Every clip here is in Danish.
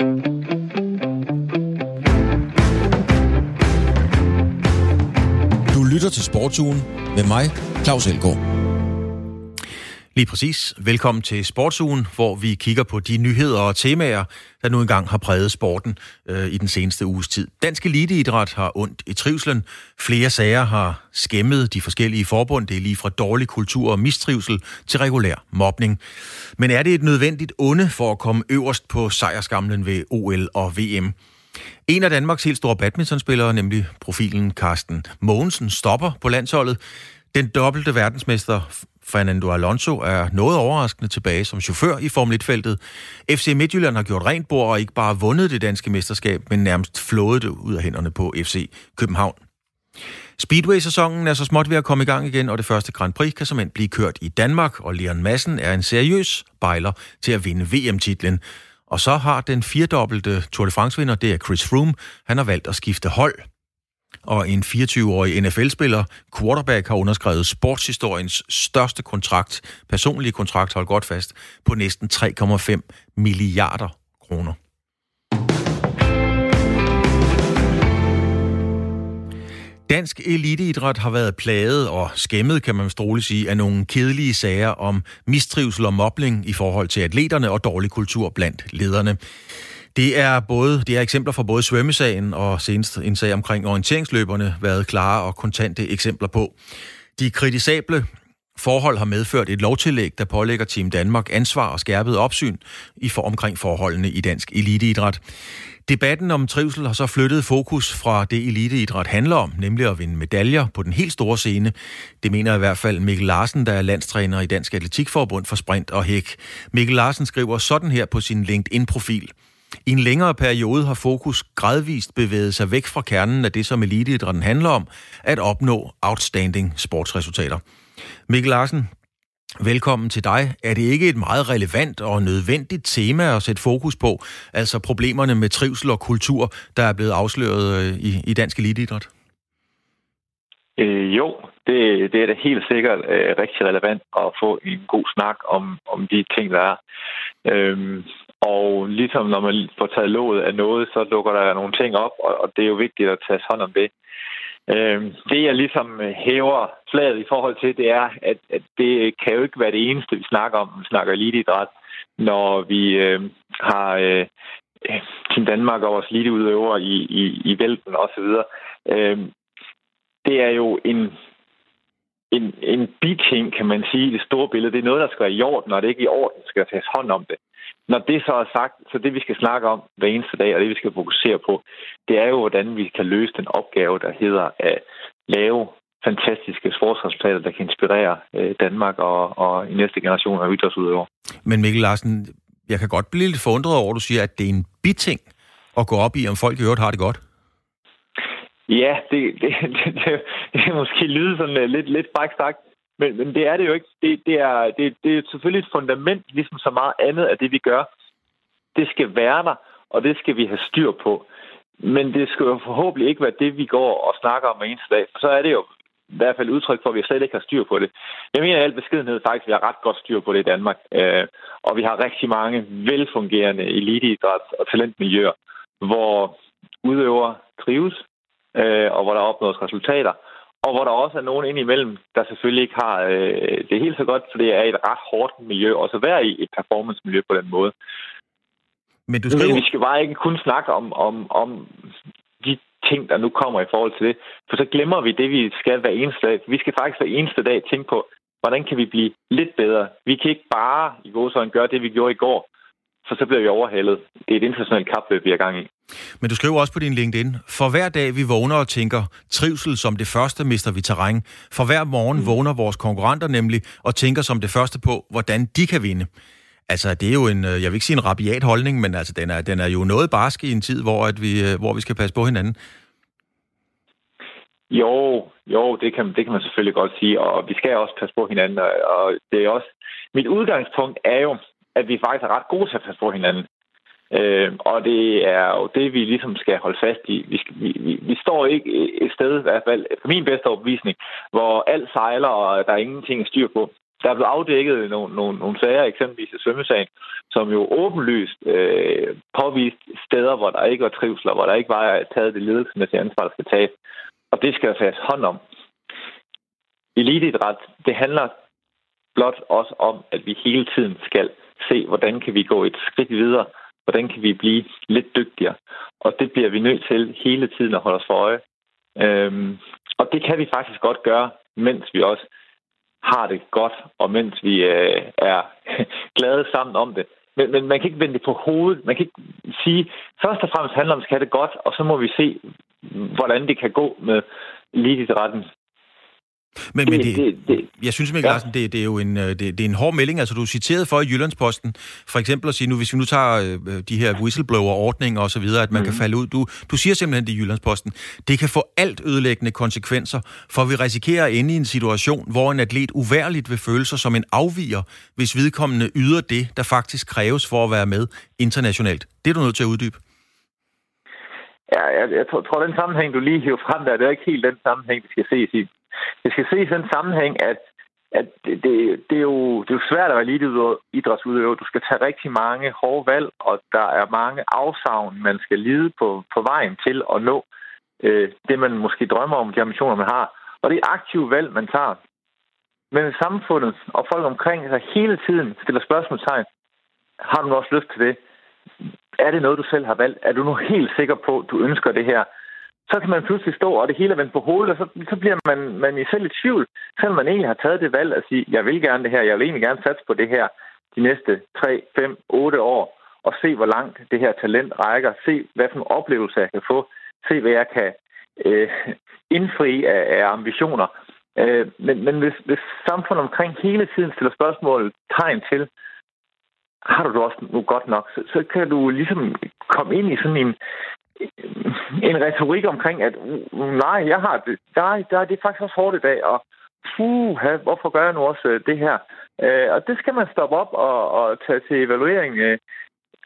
Du lytter til Sportsugen med mig, Claus Elgaard. Lige præcis. Velkommen til Sportsugen, hvor vi kigger på de nyheder og temaer, der nu engang har præget sporten øh, i den seneste uges tid. Dansk eliteidræt har ondt i trivselen. Flere sager har skæmmet de forskellige forbund. Det er lige fra dårlig kultur og mistrivsel til regulær mobning. Men er det et nødvendigt onde for at komme øverst på sejrskamlen ved OL og VM? En af Danmarks helt store badmintonspillere, nemlig profilen Carsten Mogensen, stopper på landsholdet. Den dobbelte verdensmester Fernando Alonso er noget overraskende tilbage som chauffør i Formel 1-feltet. FC Midtjylland har gjort rent bord og ikke bare vundet det danske mesterskab, men nærmest flået det ud af hænderne på FC København. Speedway-sæsonen er så småt ved at komme i gang igen, og det første Grand Prix kan som blive kørt i Danmark, og Leon Madsen er en seriøs bejler til at vinde VM-titlen. Og så har den firedobbelte Tour de France-vinder, det er Chris Froome, han har valgt at skifte hold og en 24-årig NFL-spiller, quarterback, har underskrevet sportshistoriens største kontrakt, personlige kontrakt, hold godt fast, på næsten 3,5 milliarder kroner. Dansk eliteidræt har været plaget og skæmmet, kan man roligt sige, af nogle kedelige sager om mistrivsel og mobling i forhold til atleterne og dårlig kultur blandt lederne. Det er, både, det er eksempler fra både svømmesagen og senest en sag omkring orienteringsløberne været klare og kontante eksempler på. De kritisable forhold har medført et lovtillæg, der pålægger Team Danmark ansvar og skærpet opsyn i for omkring forholdene i dansk eliteidræt. Debatten om trivsel har så flyttet fokus fra det eliteidræt handler om, nemlig at vinde medaljer på den helt store scene. Det mener i hvert fald Mikkel Larsen, der er landstræner i Dansk Atletikforbund for Sprint og Hæk. Mikkel Larsen skriver sådan her på sin LinkedIn-profil. I en længere periode har fokus gradvist bevæget sig væk fra kernen af det, som eliteidrætten handler om, at opnå outstanding sportsresultater. Mikkel Larsen, velkommen til dig. Er det ikke et meget relevant og nødvendigt tema at sætte fokus på, altså problemerne med trivsel og kultur, der er blevet afsløret øh, i, i dansk eliteidræt? Øh, jo, det, det er da helt sikkert øh, rigtig relevant at få en god snak om, om de ting, der er. Øhm, og ligesom når man får taget låget af noget, så lukker der nogle ting op, og det er jo vigtigt at tage hånd om det. Øhm, det, jeg ligesom øh, hæver flaget i forhold til, det er, at, det kan jo ikke være det eneste, vi snakker om. Vi snakker eliteidræt, når vi øhm, har øh, Team Danmark og vores eliteudøvere i, i, i vælten osv. Øhm, det er jo en, en, en biting, kan man sige, i det store billede. Det er noget, der skal være i orden, og det er ikke i orden, skal der tages hånd om det. Når det så er sagt, så det vi skal snakke om hver eneste dag, og det vi skal fokusere på, det er jo, hvordan vi kan løse den opgave, der hedder at lave fantastiske sportsresultater, der kan inspirere øh, Danmark og, og i næste generation af idrætsudøvere. Men Mikkel Larsen, jeg kan godt blive lidt forundret over, at du siger, at det er en biting at gå op i, om folk i øvrigt har det godt. Ja, det, det, det, det, det kan måske lyde sådan øh, lidt, lidt fræk sagt, men, men det er det jo ikke. Det, det, er, det, det er selvfølgelig et fundament, ligesom så meget andet af det, vi gør. Det skal være der, og det skal vi have styr på. Men det skal jo forhåbentlig ikke være det, vi går og snakker om eneste dag. For så er det jo i hvert fald udtryk for, at vi slet ikke har styr på det. Jeg mener i al beskedenhed faktisk, at vi har ret godt styr på det i Danmark. Øh, og vi har rigtig mange velfungerende eliteidræts- og talentmiljøer, hvor udøvere trives, øh, og hvor der opnås resultater og hvor der også er nogen indimellem, der selvfølgelig ikke har øh, det helt så godt, for det er et ret hårdt miljø, og så være i et performance-miljø på den måde. Men, du skriver... Men vi skal bare ikke kun snakke om, om, om de ting, der nu kommer i forhold til det, for så glemmer vi det, vi skal hver eneste dag. Vi skal faktisk hver eneste dag tænke på, hvordan kan vi blive lidt bedre? Vi kan ikke bare i god gøre det, vi gjorde i går, for så bliver vi overhalet. Det er et internationalt kapløb, vi er gang i. Men du skriver også på din LinkedIn, for hver dag vi vågner og tænker, trivsel som det første mister vi terræn. For hver morgen mm. vågner vores konkurrenter nemlig og tænker som det første på, hvordan de kan vinde. Altså, det er jo en, øh, jeg vil ikke sige en rabiat holdning, men altså, den er, den er jo noget barsk i en tid, hvor, at vi, øh, hvor vi skal passe på hinanden. Jo, jo, det kan, det kan man selvfølgelig godt sige, og vi skal også passe på hinanden, og det er også... Mit udgangspunkt er jo, at vi faktisk er ret gode til at passe på hinanden. Øh, og det er jo det, vi ligesom skal holde fast i. Vi, skal, vi, vi, vi står ikke et sted, i hvert fald for min bedste overbevisning, hvor alt sejler, og der er ingenting at styr på. Der er blevet afdækket nogle, nogle, nogle sager, eksempelvis i svømmesagen, som jo åbenlyst øh, påviste steder, hvor der ikke var trivsel, hvor der ikke var taget det ledelsesmæssige ansvar, der skal tages. Og det skal der tages hånd om. Eliteidræt, det handler blot også om, at vi hele tiden skal se, hvordan kan vi gå et skridt videre, hvordan kan vi blive lidt dygtigere. Og det bliver vi nødt til hele tiden at holde os for øje. Øhm, og det kan vi faktisk godt gøre, mens vi også har det godt, og mens vi øh, er glade sammen om det. Men, men man kan ikke vende det på hovedet. Man kan ikke sige, først og fremmest handler om, at skal have det godt, og så må vi se, hvordan det kan gå med eliteidrætten men, men det, det, det, jeg synes, Mikkel ja. Larsen, det, det er jo en, øh, det, det er en hård melding. Altså, du er citeret for i Jyllandsposten, for eksempel at sige, nu, hvis vi nu tager øh, de her whistleblower-ordninger og så videre, at man mm. kan falde ud. Du, du siger simpelthen i Jyllandsposten, det kan få alt ødelæggende konsekvenser, for vi risikerer at ende i en situation, hvor en atlet uværligt vil føle sig som en afviger, hvis vedkommende yder det, der faktisk kræves for at være med internationalt. Det er du nødt til at uddybe. Ja, jeg, jeg tror, tror, den sammenhæng, du lige hiver frem der, det er ikke helt den sammenhæng, vi skal ses i. Det skal ses i den sammenhæng, at, at det, det, det, er jo, det er jo svært at være eliteidrætsudøver. Du skal tage rigtig mange hårde valg, og der er mange afsavn, man skal lide på, på vejen til at nå øh, det, man måske drømmer om, de ambitioner, man har. Og det er aktive valg, man tager. Men samfundet og folk omkring sig hele tiden stiller spørgsmålstegn. Har du også lyst til det? Er det noget, du selv har valgt? Er du nu helt sikker på, at du ønsker det her? Så kan man pludselig stå, og det hele er vendt på hovedet, og så, så bliver man, man i selv i tvivl, selvom man egentlig har taget det valg at sige, jeg vil gerne det her, jeg vil egentlig gerne satse på det her de næste 3, 5, 8 år, og se, hvor langt det her talent rækker, se, hvad for en oplevelse jeg kan få, se, hvad jeg kan øh, indfri af, af ambitioner. Øh, men men hvis, hvis samfundet omkring hele tiden stiller spørgsmål, tegn til, har du det også nu godt nok, så, så kan du ligesom komme ind i sådan en, en retorik omkring, at mm, nej, jeg har det, nej, der, det er faktisk også hårdt i dag, og puh, hvorfor gør jeg nu også øh, det her? Øh, og det skal man stoppe op og, og tage til evaluering, øh,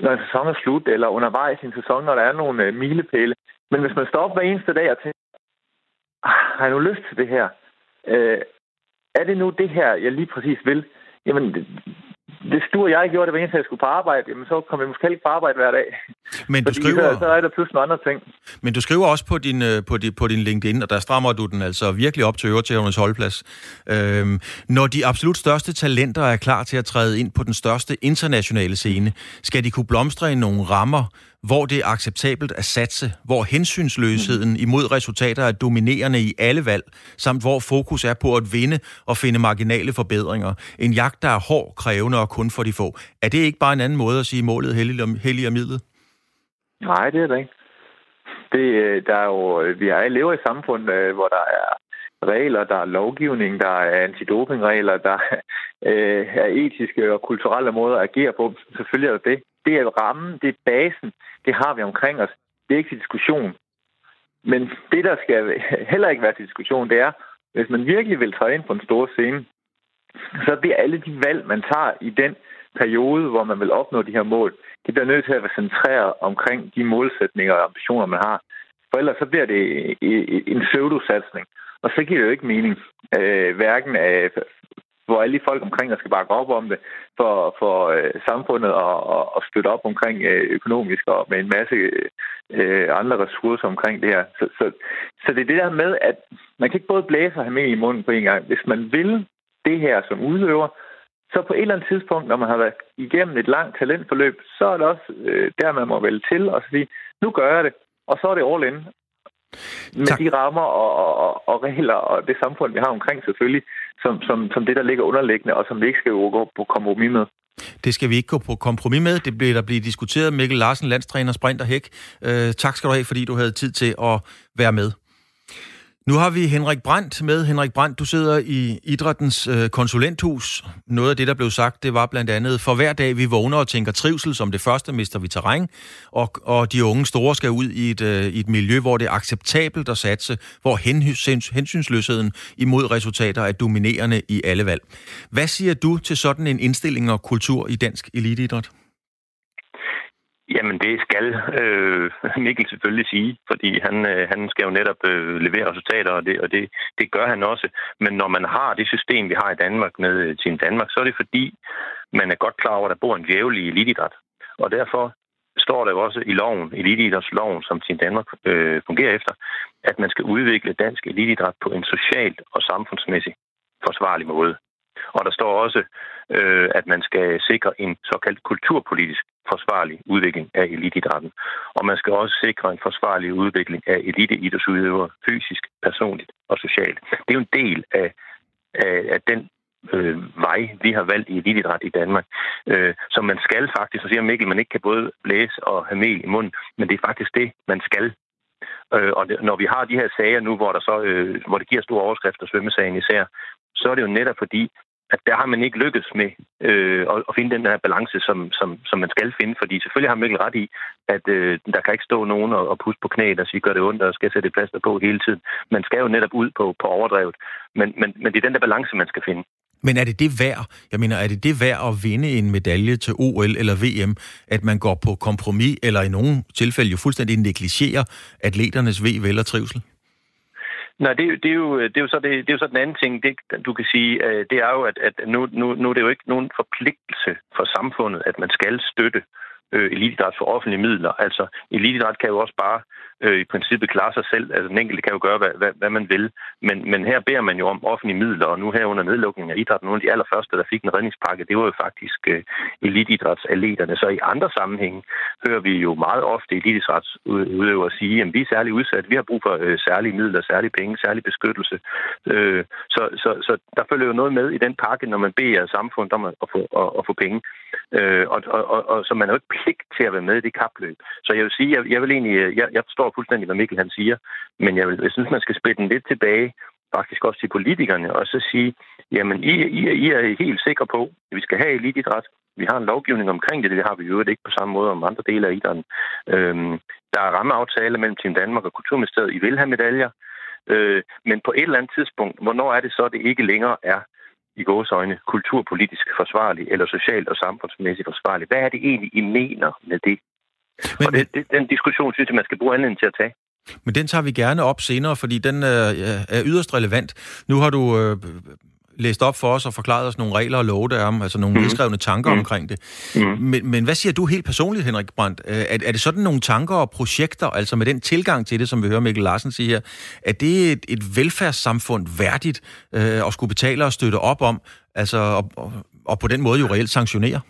når en sæson er slut, eller undervejs i en sæson, når der er nogle øh, milepæle. Men hvis man står op hver eneste dag og tænker, ah, har jeg nu lyst til det her? Øh, er det nu det her, jeg lige præcis vil? Jamen, hvis du og jeg gjorde det hver eneste, jeg skulle på arbejde, jamen så kommer vi måske ikke på arbejde hver dag. Men du skriver... Så, så er der pludselig andre ting. Men du skriver også på din, øh, på, din, på din LinkedIn, og der strammer du den altså virkelig op til øretævernes holdplads. Øhm, når de absolut største talenter er klar til at træde ind på den største internationale scene, skal de kunne blomstre i nogle rammer, hvor det er acceptabelt at satse, hvor hensynsløsheden imod resultater er dominerende i alle valg, samt hvor fokus er på at vinde og finde marginale forbedringer. En jagt, der er hård, krævende og kun for de få. Er det ikke bare en anden måde at sige målet hellig og midlet? Nej, det er det ikke. Det, øh, der er jo, vi er lever i et samfund, øh, hvor der er regler, der er lovgivning, der er antidopingregler, der øh, er etiske og kulturelle måder at agere på. Selvfølgelig er det det. Det er rammen, det er basen, det har vi omkring os. Det er ikke til diskussion. Men det, der skal heller ikke være til diskussion, det er, hvis man virkelig vil træde ind på en stor scene, så bliver alle de valg, man tager i den periode, hvor man vil opnå de her mål, det bliver nødt til at være centreret omkring de målsætninger og ambitioner, man har. For ellers så bliver det en pseudosatsning. Og så giver det jo ikke mening, øh, hverken af hvor alle de folk omkring der skal bakke op om det for, for øh, samfundet og, og, og støtte op omkring øh, økonomisk og med en masse øh, andre ressourcer omkring det her. Så, så, så det er det der med, at man kan ikke både blæse og have med i munden på en gang. Hvis man vil det her som udøver, så på et eller andet tidspunkt, når man har været igennem et langt talentforløb, så er det også øh, der, man må vælge til og sige, nu gør jeg det, og så er det all in. Med tak. de rammer og, og, og regler og det samfund, vi har omkring selvfølgelig, som, som, som det, der ligger underliggende, og som vi ikke skal gå på kompromis med. Det skal vi ikke gå på kompromis med. Det bliver der blive diskuteret. Mikkel Larsen, landstræner, Sprint og Hæk. Øh, tak skal du have, fordi du havde tid til at være med. Nu har vi Henrik Brandt med. Henrik Brandt, du sidder i idrættens øh, konsulenthus. Noget af det, der blev sagt, det var blandt andet, for hver dag vi vågner og tænker trivsel som det første, mister vi terræn, og, og de unge store skal ud i et, øh, i et miljø, hvor det er acceptabelt at satse, hvor hensyns, hensynsløsheden imod resultater er dominerende i alle valg. Hvad siger du til sådan en indstilling og kultur i dansk eliteidræt? Jamen, det skal øh, Mikkel selvfølgelig sige, fordi han, øh, han skal jo netop øh, levere resultater, og, det, og det, det gør han også. Men når man har det system, vi har i Danmark med øh, Team Danmark, så er det fordi, man er godt klar over, at der bor en djævel i elitidræt. Og derfor står der jo også i loven, elitidrætsloven, som Team Danmark øh, fungerer efter, at man skal udvikle dansk elitidræt på en socialt og samfundsmæssig forsvarlig måde. Og der står også, øh, at man skal sikre en såkaldt kulturpolitisk forsvarlig udvikling af elitidrætten. Og man skal også sikre en forsvarlig udvikling af eliteidrætsudøvere fysisk, personligt og socialt. Det er jo en del af, af, af den øh, vej, vi har valgt i elitidræt i Danmark. Øh, så man skal faktisk, så siger Mikkel, man ikke kan både blæse og have mel i munden, men det er faktisk det, man skal. Øh, og det, når vi har de her sager nu, hvor, der så, øh, hvor det giver store overskrifter, svømmesagen især, så er det jo netop fordi, at der har man ikke lykkedes med øh, at, at finde den her balance, som, som, som man skal finde. Fordi selvfølgelig har Mikkel ret i, at øh, der kan ikke stå nogen og, og puste på knæet og sige, gør det ondt, og skal sætte et plaster på hele tiden. Man skal jo netop ud på, på overdrevet. Men, men, men det er den der balance, man skal finde. Men er det det værd? Jeg mener, er det det værd at vinde en medalje til OL eller VM, at man går på kompromis, eller i nogle tilfælde jo fuldstændig negligerer atleternes ved, vel og trivsel? Nej, det, det, er jo, det, er jo så det, det er jo så den anden ting, det, du kan sige, øh, det er jo, at, at nu, nu, nu er det jo ikke nogen forpligtelse for samfundet, at man skal støtte øh, elitidræt for offentlige midler. Altså, elitidræt kan jo også bare øh, i princippet klare sig selv. Altså, den enkelte kan jo gøre, hvad, hvad, hvad man vil. Men, men her beder man jo om offentlige midler, og nu her under nedlukningen af idræt, nogle af de allerførste, der fik en redningspakke, det var jo faktisk øh, elitidrætsaleterne. Så i andre sammenhænge hører vi jo meget ofte elitidrætsudøvere sige, at vi er særligt udsat, vi har brug for øh, særlige midler, særlige penge, særlig beskyttelse. Øh, så, så, så der følger jo noget med i den pakke, når man beder samfundet om at, få, at, at få penge. Øh, og, og, og, og så man har jo ikke pligt til at være med i det kapløb. Så jeg vil sige, jeg, jeg vil egentlig, jeg, jeg forstår fuldstændig, hvad Mikkel han siger, men jeg, vil, jeg synes, man skal spille den lidt tilbage, faktisk også til politikerne, og så sige, jamen, I, I, I er helt sikre på, at vi skal have elitidræt. Vi har en lovgivning omkring det, det har vi jo ikke på samme måde om andre dele af idrætten. Øhm, der er rammeaftaler mellem Team Danmark og Kulturministeriet. I vil have medaljer, øh, men på et eller andet tidspunkt, hvornår er det så, det ikke længere er i øjne kulturpolitisk forsvarlig eller socialt og samfundsmæssigt forsvarlig. Hvad er det egentlig, I mener med det? Men, og det, det, den diskussion synes jeg, man skal bruge anledning til at tage. Men den tager vi gerne op senere, fordi den er, er yderst relevant. Nu har du øh, læst op for os og forklaret os nogle regler og love, der er, altså nogle mm. nedskrevne tanker mm. omkring det. Mm. Men, men hvad siger du helt personligt, Henrik Brandt? Er, er det sådan nogle tanker og projekter, altså med den tilgang til det, som vi hører Mikkel Larsen sige her, er det et, et velfærdssamfund værdigt øh, at skulle betale og støtte op om, altså og, og, og på den måde jo reelt sanktionere?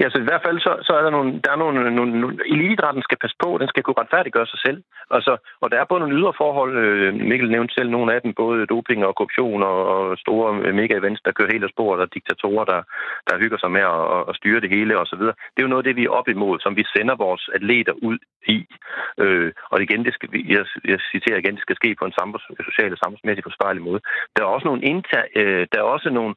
Ja, så i hvert fald så, så er der nogle, der er nogle, nogle, nogle elitidrætten skal passe på, den skal kunne retfærdiggøre sig selv. Altså, og der er både nogle ydre forhold, øh, Mikkel nævnte selv nogle af dem, både doping og korruption og, og store øh, mega-events, der kører helt af sporet, og diktatorer, der, der hygger sig med at, at styre det hele osv. Det er jo noget af det, vi er op imod, som vi sender vores atleter ud i. Øh, og igen, det skal, jeg, jeg citerer igen, det skal ske på en samfunds, social og samfundsmæssig forsvarlig måde. Der er også nogle, inter, øh, der er også nogle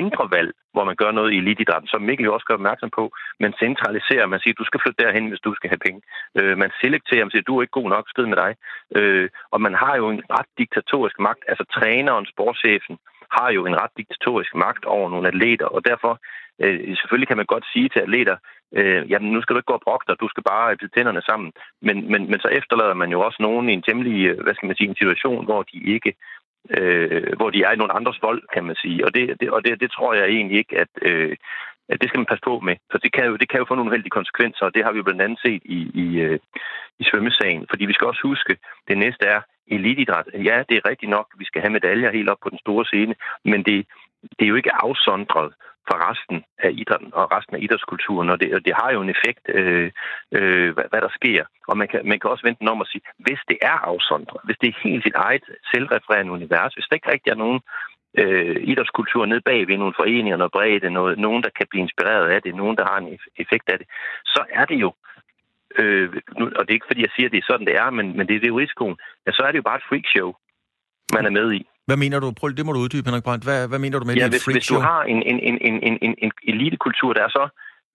indre valg, hvor man gør noget i elitidrætten, som Mikkel jo også gør opmærksom på. Man centraliserer, man siger, du skal flytte derhen, hvis du skal have penge. Øh, man selekterer, man siger, du er ikke god nok, skid med dig. Øh, og man har jo en ret diktatorisk magt. Altså træneren, sportschefen, har jo en ret diktatorisk magt over nogle atleter, og derfor øh, selvfølgelig kan man godt sige til atleter, øh, jamen nu skal du ikke gå og brokke dig, du skal bare bide tænderne sammen. Men, men, men så efterlader man jo også nogen i en temmelig, øh, hvad skal man sige, en situation, hvor de ikke øh, hvor de er i nogle andres vold, kan man sige. Og det, det, og det, det tror jeg egentlig ikke, at, øh, at det skal man passe på med. For det kan jo, det kan jo få nogle heldige konsekvenser, og det har vi jo blandt andet set i, i, øh, i svømmesagen. Fordi vi skal også huske, det næste er elitidræt. Ja, det er rigtigt nok, vi skal have medaljer helt op på den store scene, men det, det er jo ikke afsondret for resten af idrætten og resten af idrætskulturen, og det, og det har jo en effekt, øh, øh, hvad, hvad der sker. Og man kan, man kan også vente den om at sige, hvis det er afsondret, hvis det er helt sit eget selvrefererende univers, hvis der ikke rigtig er nogen øh, idrætskultur nede bag ved nogle foreninger, noget bredde, noget, nogen, der kan blive inspireret af det, nogen, der har en effekt af det, så er det jo øh, nu, og det er ikke fordi, jeg siger, at det er sådan, det er, men, men det, det er jo risikoen, ja, så er det jo bare et freakshow, man er med i. Hvad mener du? Prøv, det må du uddybe, Henrik Brandt. Hvad, hvad mener du med ja, det hvis, hvis du har en, en, en, en, en, en, en elitekultur, der er så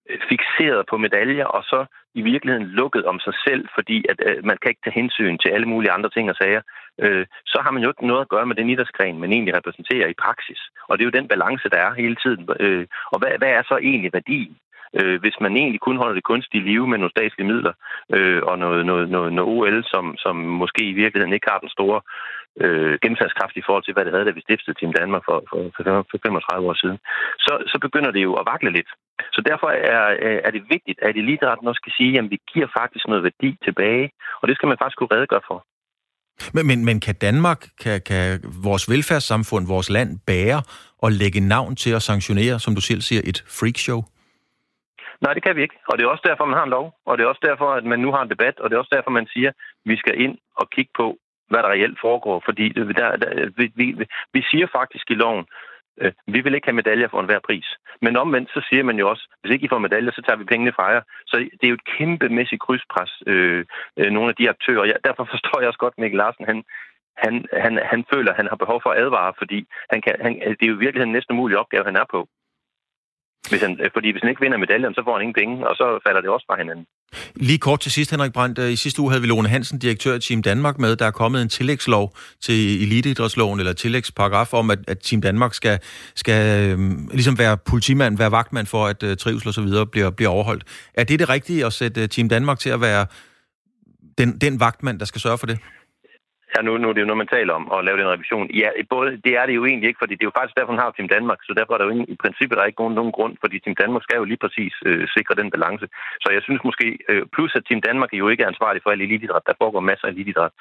øh, fixeret på medaljer, og så i virkeligheden lukket om sig selv, fordi at øh, man kan ikke tage hensyn til alle mulige andre ting og sager, øh, så har man jo ikke noget at gøre med den idrætsgren, man egentlig repræsenterer i praksis. Og det er jo den balance, der er hele tiden. Øh, og hvad, hvad er så egentlig værdien? Øh, hvis man egentlig kun holder det kunstige live med nogle statslige midler øh, og noget, noget, noget, noget OL, som, som måske i virkeligheden ikke har den store øh, gennemslagskraft i forhold til, hvad det havde, da vi stiftede Team Danmark for, for, for 35 år siden, så, så begynder det jo at vakle lidt. Så derfor er, er det vigtigt, at eliteretten også skal sige, at vi giver faktisk noget værdi tilbage, og det skal man faktisk kunne redegøre for. Men, men, men kan Danmark, kan, kan vores velfærdssamfund, vores land bære og lægge navn til at sanktionere, som du selv siger, et freakshow? Nej, det kan vi ikke. Og det er også derfor, man har en lov. Og det er også derfor, at man nu har en debat. Og det er også derfor, man siger, at vi skal ind og kigge på, hvad der reelt foregår. Fordi der, der, vi, vi, vi siger faktisk i loven, øh, vi vil ikke have medaljer for enhver pris. Men omvendt, så siger man jo også, hvis ikke I får medaljer, så tager vi pengene fra jer. Så det er jo et kæmpemæssigt krydspres, øh, øh, nogle af de aktører. Ja, derfor forstår jeg også godt, Mikkel Larsen, han, han, han, han føler, at han har behov for at advare, fordi han kan, han, det er jo virkelig den næsten umulig opgave, han er på. Hvis han, øh, fordi hvis han ikke vinder medaljen, så får han ingen penge, og så falder det også fra hinanden. Lige kort til sidst, Henrik Brandt. Øh, I sidste uge havde vi Lone Hansen, direktør i Team Danmark, med. Der er kommet en tillægslov til eliteidrætsloven, eller tillægsparagraf om, at, at Team Danmark skal, skal øhm, ligesom være politimand, være vagtmand for, at uh, trivsel og så videre bliver, bliver overholdt. Er det det rigtige at sætte Team Danmark til at være den, den vagtmand, der skal sørge for det? Ja, nu, nu er det jo noget, man taler om, at lave den revision. Ja, både, det er det jo egentlig ikke, fordi det er jo faktisk derfor, man har Team Danmark, så derfor er der jo ingen, i princippet der er ikke nogen, nogen grund, fordi Team Danmark skal jo lige præcis øh, sikre den balance. Så jeg synes måske, øh, plus at Team Danmark jo ikke er ansvarlig for al elitidræt, der foregår masser af elitidræt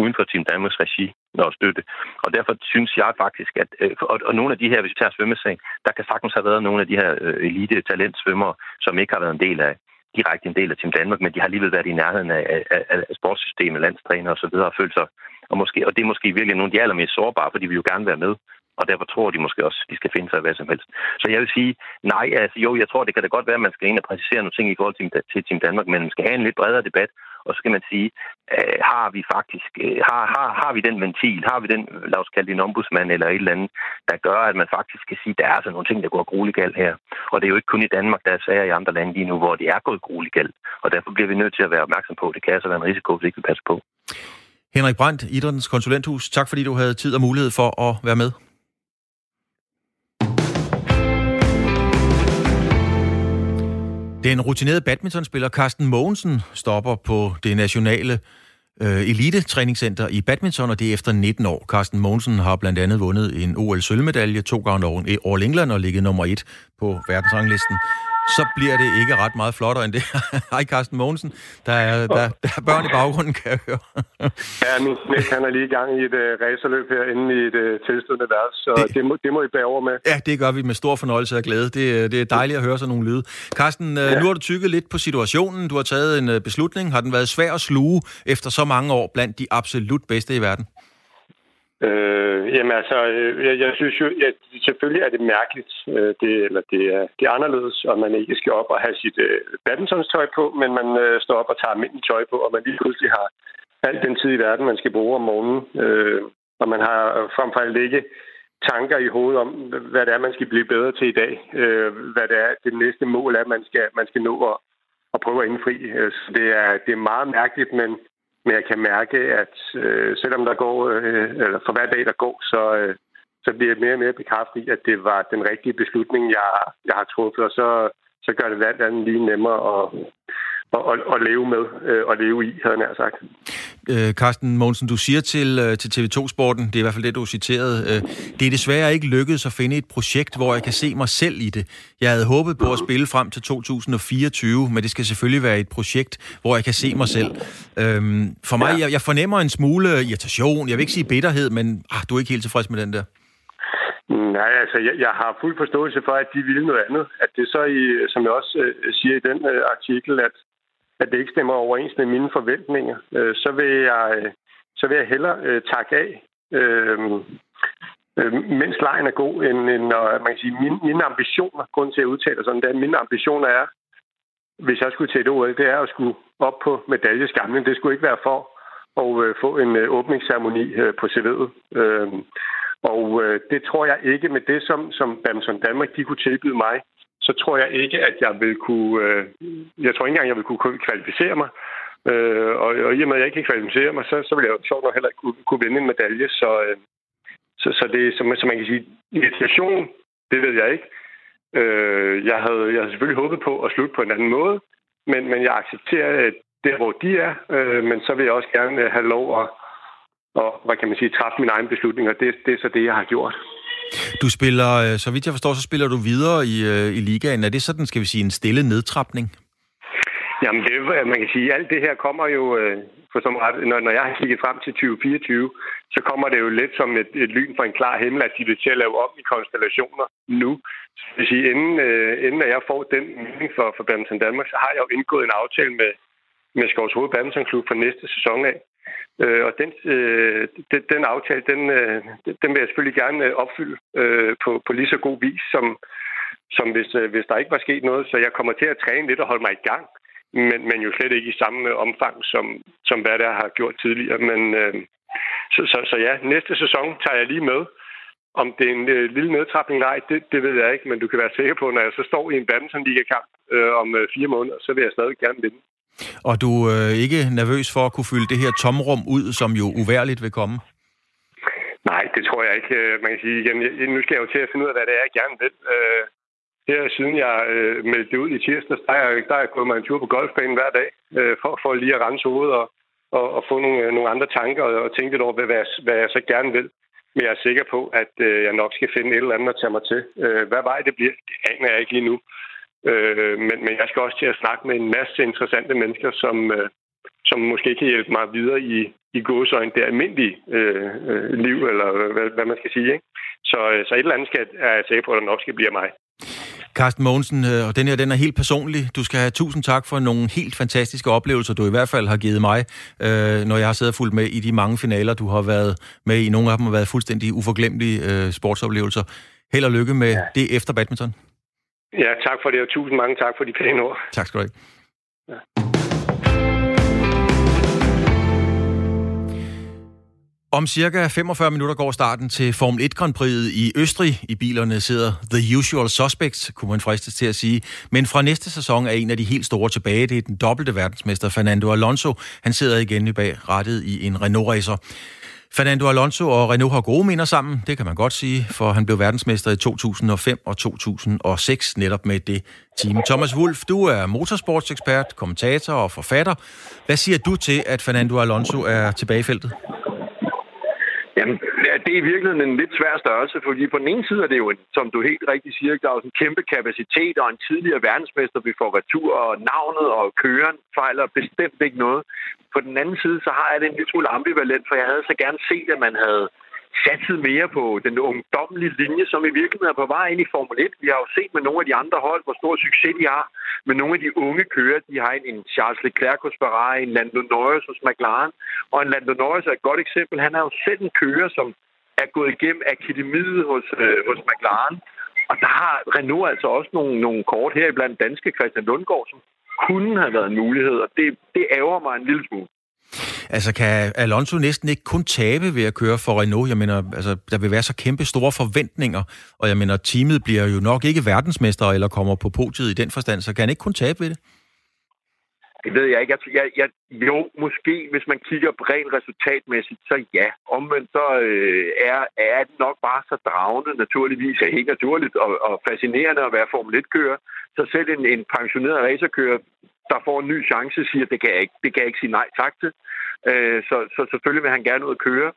uden for Team Danmarks regi og støtte. Og derfor synes jeg faktisk, at øh, og, og nogle af de her, hvis vi tager svømmeseng, der kan sagtens have været nogle af de her øh, elite talentsvømmere, som ikke har været en del af direkte en del af Team Danmark, men de har alligevel været i nærheden af, af, af sportssystemet, landstræner og så videre, og følt sig, og, måske, og det er måske virkelig nogle af de allermest sårbare, fordi vi jo gerne vil være med, og derfor tror de måske også, at de skal finde sig hvad som helst. Så jeg vil sige, nej, altså jo, jeg tror, det kan da godt være, at man skal ind og præcisere nogle ting i forhold til, til Team Danmark, men man skal have en lidt bredere debat, og så skal man sige, øh, har vi faktisk, øh, har, har, har vi den ventil, har vi den, øh, lad os kalde det en ombudsmand eller et eller andet, der gør, at man faktisk kan sige, at der er altså nogle ting, der går grueligt galt her. Og det er jo ikke kun i Danmark, der er sager i andre lande lige nu, hvor det er gået grueligt galt. Og derfor bliver vi nødt til at være opmærksom på, det kan altså være en risiko, hvis ikke vi passer på. Henrik Brandt, Idrættens konsulenthus, tak fordi du havde tid og mulighed for at være med. Den rutinerede badmintonspiller Carsten Mogensen stopper på det nationale øh, elite-træningscenter i badminton, og det er efter 19 år. Carsten Mogensen har blandt andet vundet en OL-sølvmedalje to gange over All England og ligget nummer et på verdensranglisten så bliver det ikke ret meget flottere end det. Hej Carsten Mogensen, der er, der, der er børn i baggrunden, kan jeg høre. ja, min knæk, han er lige i gang i et uh, racerløb her inde i et uh, tilstødende værelse, så det, det, må, det må I bære over med. Ja, det gør vi med stor fornøjelse og glæde. Det, det er dejligt at høre sådan nogle lyde. Carsten, ja. nu har du tykket lidt på situationen. Du har taget en beslutning. Har den været svær at sluge efter så mange år blandt de absolut bedste i verden? Øh, jamen altså, øh, jeg, jeg synes jo, at selvfølgelig er det mærkeligt, øh, det, eller det er, det er anderledes, og man ikke skal op og have sit øh, badmintonstøj på, men man øh, står op og tager almindeligt tøj på, og man lige pludselig har alt den tid i verden, man skal bruge om morgenen. Øh, og man har øh, frem for alt ikke tanker i hovedet om, hvad det er, man skal blive bedre til i dag. Øh, hvad det er, det næste mål er, man skal, man skal nå at, at prøve at indfri. Øh, så det er, det er meget mærkeligt, men men jeg kan mærke, at øh, selvom der går, øh, eller for hver dag der går, så, øh, så bliver jeg mere og mere bekræftet i, at det var den rigtige beslutning, jeg, jeg har truffet, og så, så gør det alt andet lige nemmere at, at, at, at leve med øh, og leve i, havde jeg sagt. Øh, Carsten Mogensen, du siger til, øh, til TV2-sporten, det er i hvert fald det, du citerede, øh, det er desværre ikke lykkedes at finde et projekt, hvor jeg kan se mig selv i det. Jeg havde håbet på at spille frem til 2024, men det skal selvfølgelig være et projekt, hvor jeg kan se mig selv. Øh, for mig, jeg, jeg fornemmer en smule irritation, jeg vil ikke sige bitterhed, men ah, du er ikke helt tilfreds med den der. Nej, altså jeg, jeg har fuld forståelse for, at de ville noget andet. At det så, i, som jeg også øh, siger i den øh, artikel, at at det ikke stemmer overens med mine forventninger, øh, så vil jeg øh, så vil jeg hellere øh, takke af, øh, øh, mens lejen er god, end, end når man kan sige, mine, mine ambitioner, grund til at udtale sådan, det er, mine ambitioner er, hvis jeg skulle til et OL, det er at skulle op på medaljeskamlen. Det skulle ikke være for at øh, få en øh, åbningsceremoni øh, på CV'et. Øh, og øh, det tror jeg ikke med det, som, som Bamson Danmark de kunne tilbyde mig, så tror jeg ikke, at jeg vil kunne... Øh, jeg tror ikke engang, jeg vil kunne kvalificere mig. Øh, og, og i og med, at jeg ikke kan kvalificere mig, så, så vil jeg jo sjovt nok heller ikke kunne, kunne vinde en medalje. Så, øh, så, så det er, som, som man kan sige, irritation, det ved jeg ikke. Øh, jeg, havde, jeg havde selvfølgelig håbet på at slutte på en anden måde, men, men jeg accepterer der, hvor de er. Øh, men så vil jeg også gerne have lov at, og hvad kan man sige, træffe mine egne beslutninger. Det, det er så det, jeg har gjort. Du spiller, øh, så vidt jeg forstår, så spiller du videre i, øh, i ligaen. Er det sådan, skal vi sige, en stille nedtrapning? Jamen, det, øh, man kan sige, alt det her kommer jo, for som ret, når, når jeg har kigget frem til 2024, så kommer det jo lidt som et, et lyn fra en klar himmel, at de vil til at lave om i konstellationer nu. Så vil sige, inden, øh, inden jeg får den mening for, for Badminton Danmark, så har jeg jo indgået en aftale med, med Skovs Hoved Badminton Klub for næste sæson af. Øh, og den, øh, den, den aftale, den, øh, den vil jeg selvfølgelig gerne øh, opfylde øh, på, på lige så god vis, som, som hvis, øh, hvis der ikke var sket noget. Så jeg kommer til at træne lidt og holde mig i gang men, men jo slet ikke i samme øh, omfang, som, som hvad der har gjort tidligere. Men, øh, så, så, så ja, næste sæson tager jeg lige med. Om det er en øh, lille nedtrapning, nej, det, det ved jeg ikke, men du kan være sikker på, når jeg så står i en badmintonliga-kamp øh, om øh, fire måneder, så vil jeg stadig gerne vinde. Og du er øh, ikke nervøs for at kunne fylde det her tomrum ud, som jo uværligt vil komme? Nej, det tror jeg ikke. Øh, man kan sige, igen, nu skal jeg jo til at finde ud af, hvad det er, jeg gerne vil. Øh, her siden jeg øh, meldte ud i tirsdags, der er, der er jeg gået mig en tur på golfbanen hver dag, øh, for, for lige at rense hovedet og, og, og få nogle, øh, nogle andre tanker og, og tænke lidt over, hvad, hvad, hvad jeg så gerne vil. Men jeg er sikker på, at øh, jeg nok skal finde et eller andet at tage mig til. Øh, hvad vej det bliver, det aner jeg ikke lige nu. Øh, men, men jeg skal også til at snakke med en masse interessante mennesker, som, øh, som måske kan hjælpe mig videre i, i gåsøjne det almindelige øh, øh, liv, eller hvad, hvad man skal sige. Ikke? Så, øh, så et eller andet skal, er jeg sikker på, at der nok skal blive mig. Carsten Mogensen, øh, og den her den er helt personlig. Du skal have tusind tak for nogle helt fantastiske oplevelser, du i hvert fald har givet mig, øh, når jeg har siddet fuldt med i de mange finaler, du har været med i. Nogle af dem har været fuldstændig uforglemmelige øh, sportsoplevelser. Held og lykke med ja. det efter badminton. Ja, tak for det, og tusind mange tak for de pæne ord. Tak skal du have. Ja. Om cirka 45 minutter går starten til Formel 1 Grand Prix i Østrig. I bilerne sidder The Usual Suspects, kunne man fristes til at sige. Men fra næste sæson er en af de helt store tilbage. Det er den dobbelte verdensmester Fernando Alonso. Han sidder igen bag rettet i en Renault-racer. Fernando Alonso og Renault har gode minder sammen, det kan man godt sige, for han blev verdensmester i 2005 og 2006 netop med det team. Thomas Wolf, du er motorsportsekspert, kommentator og forfatter. Hvad siger du til, at Fernando Alonso er tilbage i feltet? Jamen, det er i virkeligheden en lidt svær størrelse, fordi på den ene side er det jo, en, som du helt rigtigt siger, der er jo en kæmpe kapacitet, og en tidligere verdensmester vi får retur, og navnet og køren fejler bestemt ikke noget. På den anden side, så har jeg det en lille smule ambivalent, for jeg havde så gerne set, at man havde satset mere på den ungdommelige linje, som i virkeligheden er på vej ind i Formel 1. Vi har jo set med nogle af de andre hold, hvor stor succes de har. Men nogle af de unge kører, de har en, Charles Leclerc hos Ferrari, en Lando Norris hos McLaren. Og en Lando Norris er et godt eksempel. Han er jo selv en kører, som er gået igennem akademiet hos, øh, hos McLaren. Og der har Renault altså også nogle, nogle kort her blandt danske Christian Lundgaard, som kunne have været en mulighed, og det, det ærger mig en lille smule. Altså, kan Alonso næsten ikke kun tabe ved at køre for Renault? Jeg mener, altså, der vil være så kæmpe store forventninger, og jeg mener, teamet bliver jo nok ikke verdensmester eller kommer på podiet i den forstand, så kan han ikke kun tabe ved det? Det ved jeg ikke. Jeg, jeg, jeg, jo, måske, hvis man kigger på rent resultatmæssigt, så ja. Omvendt så øh, er, er det nok bare så dragende, naturligvis er helt naturligt og, og fascinerende at være Formel 1-kører. Så selv en, en pensioneret racerkører der får en ny chance, siger, det kan jeg ikke, det kan jeg ikke sige nej tak til. Øh, så, så selvfølgelig vil han gerne ud og køre.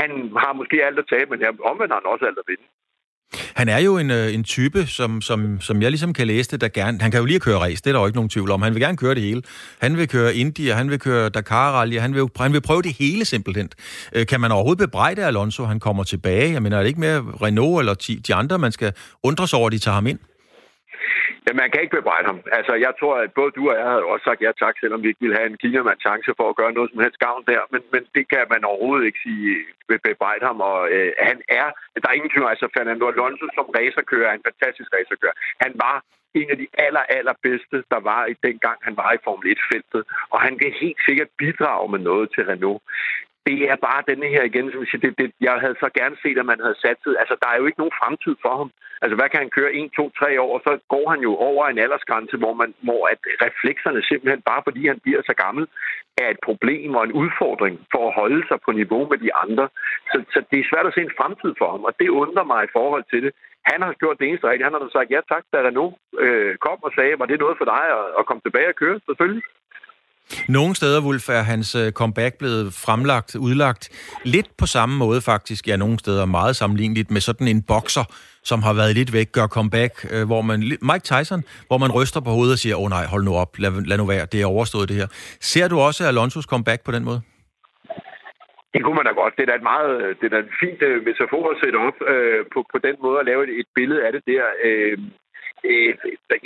Han har måske alt at tabe, men omvendt har han også alt at vinde. Han er jo en, øh, en type, som, som, som jeg ligesom kan læse det, der gerne... Han kan jo lige køre race, det er der jo ikke nogen tvivl om. Han vil gerne køre det hele. Han vil køre India, han vil køre Dakar Rally, han vil, han vil prøve det hele simpelthen. Øh, kan man overhovedet bebrejde Alonso, han kommer tilbage? Jeg mener, er det ikke mere Renault eller de andre, man skal undres over, at de tager ham ind? Ja, man kan ikke bebrejde ham. Altså, jeg tror, at både du og jeg havde også sagt ja tak, selvom vi ikke ville have en kinamand chance for at gøre noget som helst gavn der. Men, men det kan man overhovedet ikke sige bebrejde ham. Og øh, han er, der er ingen tvivl, altså Fernando Alonso som racerkører er en fantastisk racerkører. Han var en af de aller, aller bedste, der var i den gang, han var i Formel 1-feltet. Og han kan helt sikkert bidrage med noget til Renault det er bare denne her igen, som jeg siger, det, det, jeg havde så gerne set, at man havde satset. Altså, der er jo ikke nogen fremtid for ham. Altså, hvad kan han køre 1, 2, 3 år, og så går han jo over en aldersgrænse, hvor, man, hvor at reflekserne simpelthen, bare fordi han bliver så gammel, er et problem og en udfordring for at holde sig på niveau med de andre. Så, så det er svært at se en fremtid for ham, og det undrer mig i forhold til det. Han har gjort det eneste rigtige. Han har sagt ja tak, da Renault øh, kom og sagde, var det noget for dig at, at komme tilbage og køre? Selvfølgelig. Nogle steder, Wolf, er hans øh, comeback blevet fremlagt, udlagt lidt på samme måde faktisk. Ja, nogle steder meget sammenligneligt med sådan en bokser, som har været lidt væk, gør comeback, øh, hvor man, Mike Tyson, hvor man ryster på hovedet og siger, åh oh, nej, hold nu op, lad, lad nu være, det er overstået det her. Ser du også Alonsos comeback på den måde? Det kunne man da godt. Det er da et meget det er da en fint øh, metafor at sætte op øh, på, på den måde at lave et, et billede af det der. Øh, øh,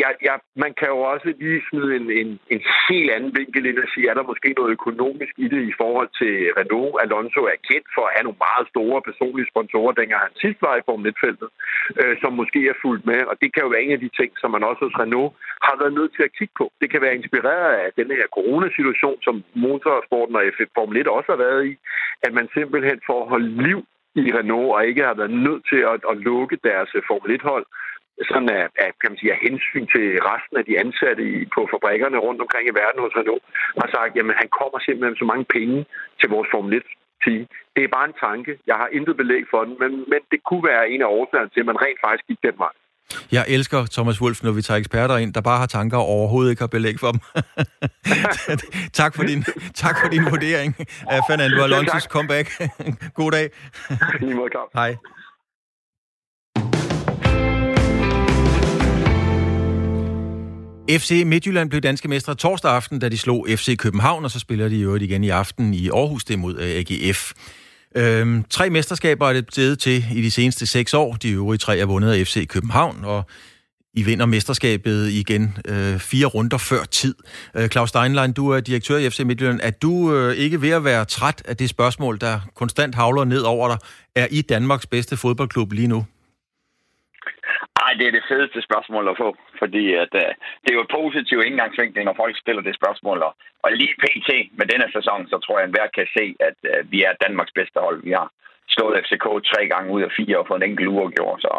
jeg, jeg, man kan jo også lige smide en, en, en helt anden vinkel ind og sige, er der måske noget økonomisk i det i forhold til Renault. Alonso er kendt for at have nogle meget store personlige sponsorer, dengang han sidst var i Formel 1-feltet, øh, som måske er fuldt med. Og det kan jo være en af de ting, som man også hos Renault har været nødt til at kigge på. Det kan være inspireret af den her coronasituation, som motorsporten og F1 Formel 1 også har været i, at man simpelthen får holde liv i Renault og ikke har været nødt til at, at lukke deres Formel 1-hold, sådan af, af, kan man sige, af hensyn til resten af de ansatte i, på fabrikkerne rundt omkring i verden hos Renault, har sagt, jamen han kommer simpelthen så mange penge til vores Formel 1 team. Det er bare en tanke. Jeg har intet belæg for den, men, men det kunne være en af årsagerne til, at man rent faktisk gik den vej. Jeg elsker Thomas Wolf, når vi tager eksperter ind, der bare har tanker og overhovedet ikke har belæg for dem. tak, for din, tak for din vurdering af Fernando Alonso's comeback. God dag. Hej. FC Midtjylland blev danske mestre torsdag aften, da de slog FC København, og så spiller de jo igen i aften i Aarhus, det mod øh, AGF. Øhm, tre mesterskaber er det blevet til i de seneste seks år. De øvrige tre er vundet af FC København, og I vinder mesterskabet igen øh, fire runder før tid. Øh, Claus Steinlein, du er direktør i FC Midtjylland. Er du øh, ikke ved at være træt af det spørgsmål, der konstant havler ned over dig? Er I Danmarks bedste fodboldklub lige nu? Nej, det er det fedeste spørgsmål at få, fordi at, uh, det er jo et positiv indgangsvinkel, når folk stiller det spørgsmål. Og, og lige pt. med denne sæson, så tror jeg, at enhver kan se, at uh, vi er Danmarks bedste hold. Vi har slået FCK tre gange ud af fire og fået en enkelt uafgjort, så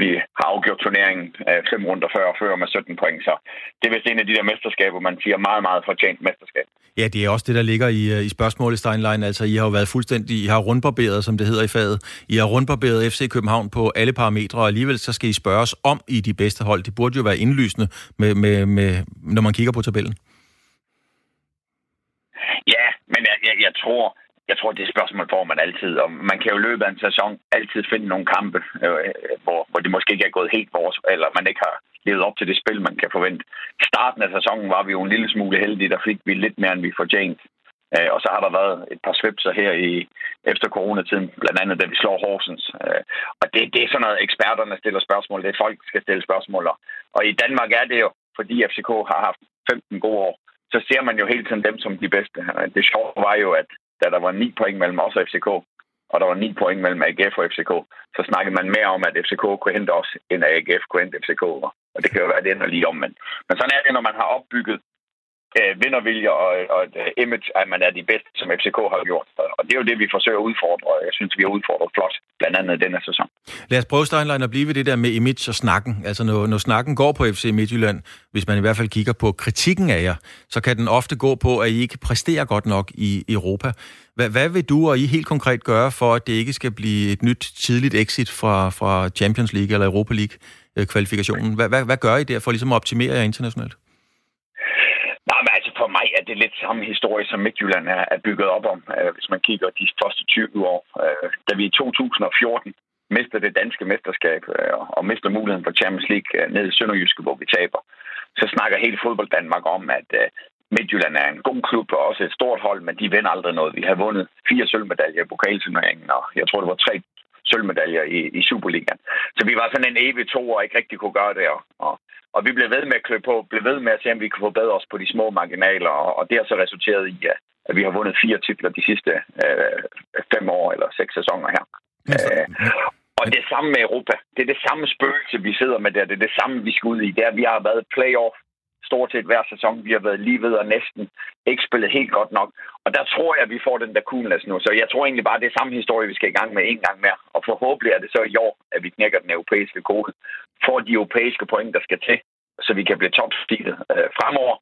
vi har afgjort turneringen uh, fem runder før og før med 17 point. Så det er vist en af de der mesterskaber, man siger meget, meget fortjent mesterskab. Ja, det er også det, der ligger i, øh, i spørgsmålet, Steinlein. Altså, I har jo været fuldstændig, I har rundbarberet, som det hedder i faget. I har rundbarberet FC København på alle parametre, og alligevel så skal I spørges om i de bedste hold. Det burde jo være indlysende, med, med, med, når man kigger på tabellen. Ja, men jeg, jeg, jeg tror, jeg tror, det spørgsmål får man altid. Og man kan jo løbe af en sæson altid finde nogle kampe, øh, hvor, hvor det måske ikke er gået helt vores, eller man ikke har levet op til det spil, man kan forvente. Starten af sæsonen var vi jo en lille smule heldige, der fik vi lidt mere, end vi fortjente. Øh, og så har der været et par svipser her i efter coronatiden, blandt andet da vi slår Horsens. Øh, og det, det er sådan noget, eksperterne stiller spørgsmål, det er folk, skal stille spørgsmål. Og i Danmark er det jo, fordi FCK har haft 15 gode år, så ser man jo hele tiden dem som de bedste. Det sjove var jo, at da der var ni point mellem os og FCK, og der var ni point mellem AGF og FCK, så snakkede man mere om, at FCK kunne hente os, end AGF kunne hente FCK. Og det kan jo være, det ender lige om. Men, men sådan er det, når man har opbygget øh, vindervilje og, og et øh, image, at man er de bedste, som FCK har gjort. Og det er jo det, vi forsøger at udfordre, og jeg synes, vi har udfordret flot, blandt andet denne sæson. Lad os prøve, Steinlein, at blive ved det der med image og snakken. Altså, når, når snakken går på FC Midtjylland, hvis man i hvert fald kigger på kritikken af jer, så kan den ofte gå på, at I ikke præsterer godt nok i Europa. Hvad, hvad vil du og I helt konkret gøre for, at det ikke skal blive et nyt tidligt exit fra, fra Champions League eller Europa League-kvalifikationen? Øh, hvad, hvad, hvad gør I der for ligesom at optimere jer internationalt? Nej, men altså for mig er det lidt samme historie, som Midtjylland er, er bygget op om, øh, hvis man kigger de første 20 år. Øh, da vi i 2014 mister det danske mesterskab øh, og mister muligheden for Champions League øh, ned i Sønderjyske, hvor vi taber, så snakker hele fodbold Danmark om, at øh, Midtjylland er en god klub og også et stort hold, men de vinder aldrig noget. Vi har vundet fire sølvmedaljer i pokalturneringen, og jeg tror, det var tre sølvmedaljer i, i Superligaen. Så vi var sådan en evig to og ikke rigtig kunne gøre det. Og, og vi blev ved med at klø på, blev ved med at se, om vi kunne forbedre os på de små marginaler, og, og det har så resulteret i, at vi har vundet fire titler de sidste øh, fem år eller seks sæsoner her. Øh, og det samme med Europa. Det er det samme spøgelse, vi sidder med der. Det er det samme, vi skal ud i. Det er, at vi har været playoff stort set hver sæson. Vi har været lige ved og næsten ikke spillet helt godt nok. Og der tror jeg, at vi får den der coolness nu. Så jeg tror egentlig bare, at det er samme historie, vi skal i gang med en gang mere. Og forhåbentlig er det så i år, at vi knækker den europæiske kode. Får de europæiske point, der skal til, så vi kan blive topstilet øh, fremover.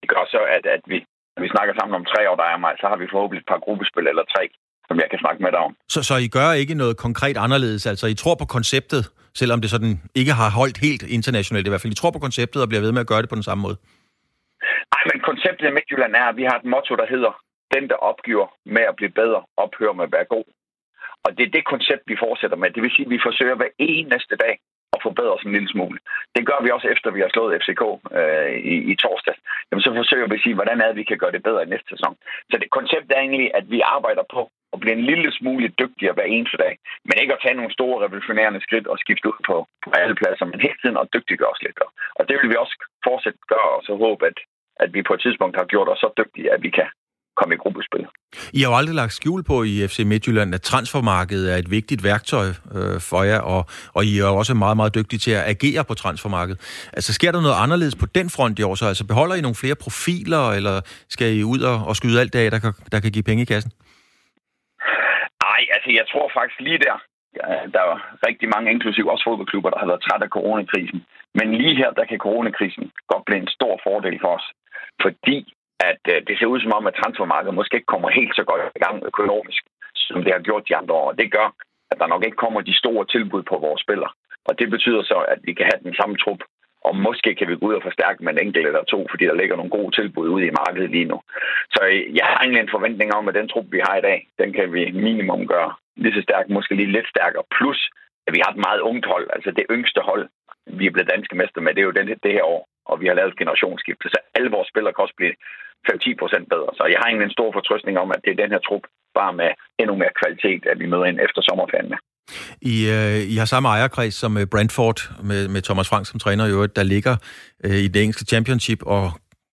Det gør så, at, at vi, når vi snakker sammen om tre år, der er mig, så har vi forhåbentlig et par gruppespil eller tre, som jeg kan snakke med dig om. Så, så I gør ikke noget konkret anderledes? Altså, I tror på konceptet, selvom det sådan ikke har holdt helt internationalt i hvert fald. I tror på konceptet og bliver ved med at gøre det på den samme måde? Nej, men konceptet i Midtjylland er, at vi har et motto, der hedder, den, der opgiver med at blive bedre, ophører med at være god. Og det er det koncept, vi fortsætter med. Det vil sige, at vi forsøger hver eneste dag at forbedre os en lille smule. Det gør vi også efter, vi har slået FCK øh, i, i torsdag. Jamen, så forsøger vi at sige, hvordan er det, vi kan gøre det bedre i næste sæson. Så det koncept er egentlig, at vi arbejder på og blive en lille smule dygtigere hver eneste dag. Men ikke at tage nogle store revolutionerende skridt og skifte ud på, på alle pladser, men hele tiden at dygtiggøre os lidt. Og det vil vi også fortsætte gøre, og så håbe, at, at vi på et tidspunkt har gjort os så dygtige, at vi kan komme i gruppespil. I har jo aldrig lagt skjul på i FC Midtjylland, at transfermarkedet er et vigtigt værktøj øh, for jer, og, og I er også meget, meget dygtige til at agere på transfermarkedet. Altså sker der noget anderledes på den front i år? Så altså beholder I nogle flere profiler, eller skal I ud og, og skyde alt det af, der kan, der kan give penge i kassen? Altså jeg tror faktisk lige der, der er rigtig mange, inklusive også fodboldklubber, der har været træt af coronakrisen. Men lige her, der kan coronakrisen godt blive en stor fordel for os. Fordi at øh, det ser ud som om, at transfermarkedet måske ikke kommer helt så godt i gang økonomisk, som det har gjort de andre år. Det gør, at der nok ikke kommer de store tilbud på vores spillere. Og det betyder så, at vi kan have den samme trup, og måske kan vi gå ud og forstærke med en enkelt eller to, fordi der ligger nogle gode tilbud ude i markedet lige nu. Så jeg har egentlig en forventning om, at den trup, vi har i dag, den kan vi minimum gøre lige så stærk, måske lige lidt stærkere. Plus, at vi har et meget ungt hold, altså det yngste hold, vi er blevet danske mester med, det er jo den, det her år, og vi har lavet generationsskifte, så alle vores spillere kan også blive 5-10 procent bedre. Så jeg har egentlig en stor fortrystning om, at det er den her trup, bare med endnu mere kvalitet, at vi møder ind efter sommerferien med. I, øh, I har samme ejerkreds som øh, Brentford med, med Thomas Frank som træner i øvrigt, der ligger øh, i det engelske championship og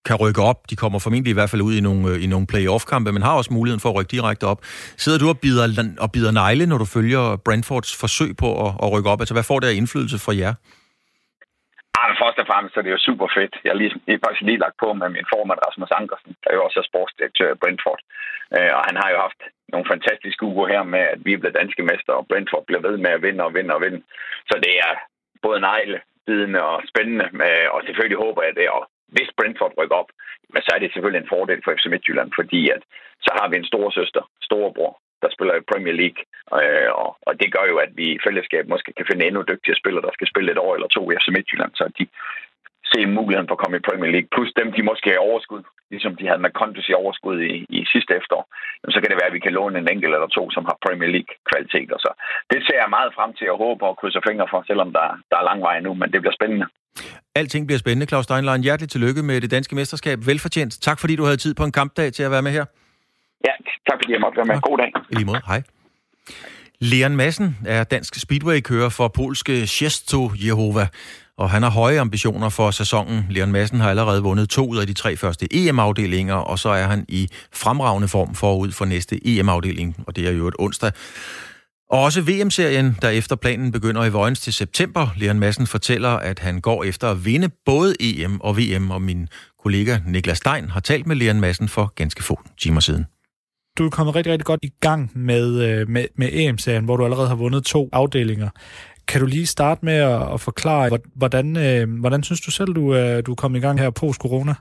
kan rykke op. De kommer formentlig i hvert fald ud i nogle, øh, i nogle play-off-kampe, men har også muligheden for at rykke direkte op. Sidder du og bider, og bider negle, når du følger Brentfords forsøg på at, at rykke op? Altså, hvad får det af indflydelse fra jer? Ja, først og fremmest er det jo super fedt. Jeg har, lige, jeg er faktisk lige lagt på med min formand Rasmus Ankersen, der jo også er sportsdirektør i Brentford. Øh, og han har jo haft nogle fantastiske uger her med, at vi er blevet danske mester, og Brentford bliver ved med at vinde og vinde og vinde. Så det er både negle, bidende og spændende, og selvfølgelig håber jeg det. Og hvis Brentford rykker op, men så er det selvfølgelig en fordel for FC Midtjylland, fordi at, så har vi en stor søster, storebror, der spiller i Premier League. Øh, og, og det gør jo, at vi i fællesskab måske kan finde endnu dygtigere spillere, der skal spille et år eller to i FC Midtjylland, så de se muligheden for at komme i Premier League. Plus dem, de måske har overskud, ligesom de havde med i overskud i, i sidste efterår. Så kan det være, at vi kan låne en enkelt eller to, som har Premier League-kvalitet. Så det ser jeg meget frem til at håbe og krydse fingre for, selvom der, der er lang vej nu, men det bliver spændende. Alting bliver spændende, Claus Steinlein. Hjerteligt tillykke med det danske mesterskab. Velfortjent. Tak fordi du havde tid på en kampdag til at være med her. Ja, tak fordi jeg måtte være med. God dag. I lige måde. Hej. Leon Madsen er dansk speedway-kører for polske Szesto Jehova, og han har høje ambitioner for sæsonen. Leon Madsen har allerede vundet to ud af de tre første EM-afdelinger, og så er han i fremragende form forud for næste EM-afdeling, og det er jo et onsdag. Og også VM-serien, der efter planen begynder i Vojens til september. Leon Madsen fortæller, at han går efter at vinde både EM og VM, og min kollega Niklas Stein har talt med Leon Madsen for ganske få timer siden du er kommet rigtig, rigtig godt i gang med, øh, med, med EM-serien, hvor du allerede har vundet to afdelinger. Kan du lige starte med at, at forklare, hvordan, øh, hvordan synes du selv, du, øh, du er kommet i gang her post-corona?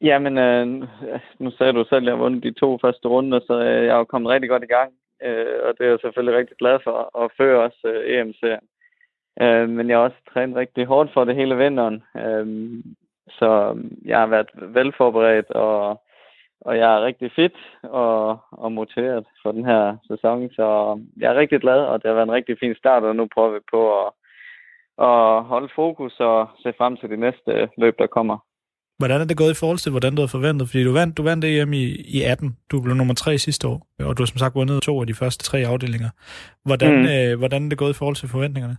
Jamen, øh, nu sagde du selv, at jeg har vundet de to første runder, så øh, jeg er jo kommet rigtig godt i gang. Øh, og det er jeg selvfølgelig rigtig glad for, at føre også øh, EM-serien. Øh, men jeg har også trænet rigtig hårdt for det hele vinteren. Øh, så øh, jeg har været velforberedt og og jeg er rigtig fit og, og motiveret for den her sæson, så jeg er rigtig glad, og det har været en rigtig fin start, og nu prøver vi på at, at holde fokus og se frem til de næste løb, der kommer. Hvordan er det gået i forhold til, hvordan du havde forventet? Fordi du vandt, du vandt EM i, i 18. Du blev nummer tre sidste år, og du har som sagt vundet to af de første tre afdelinger. Hvordan, mm. øh, hvordan er det gået i forhold til forventningerne?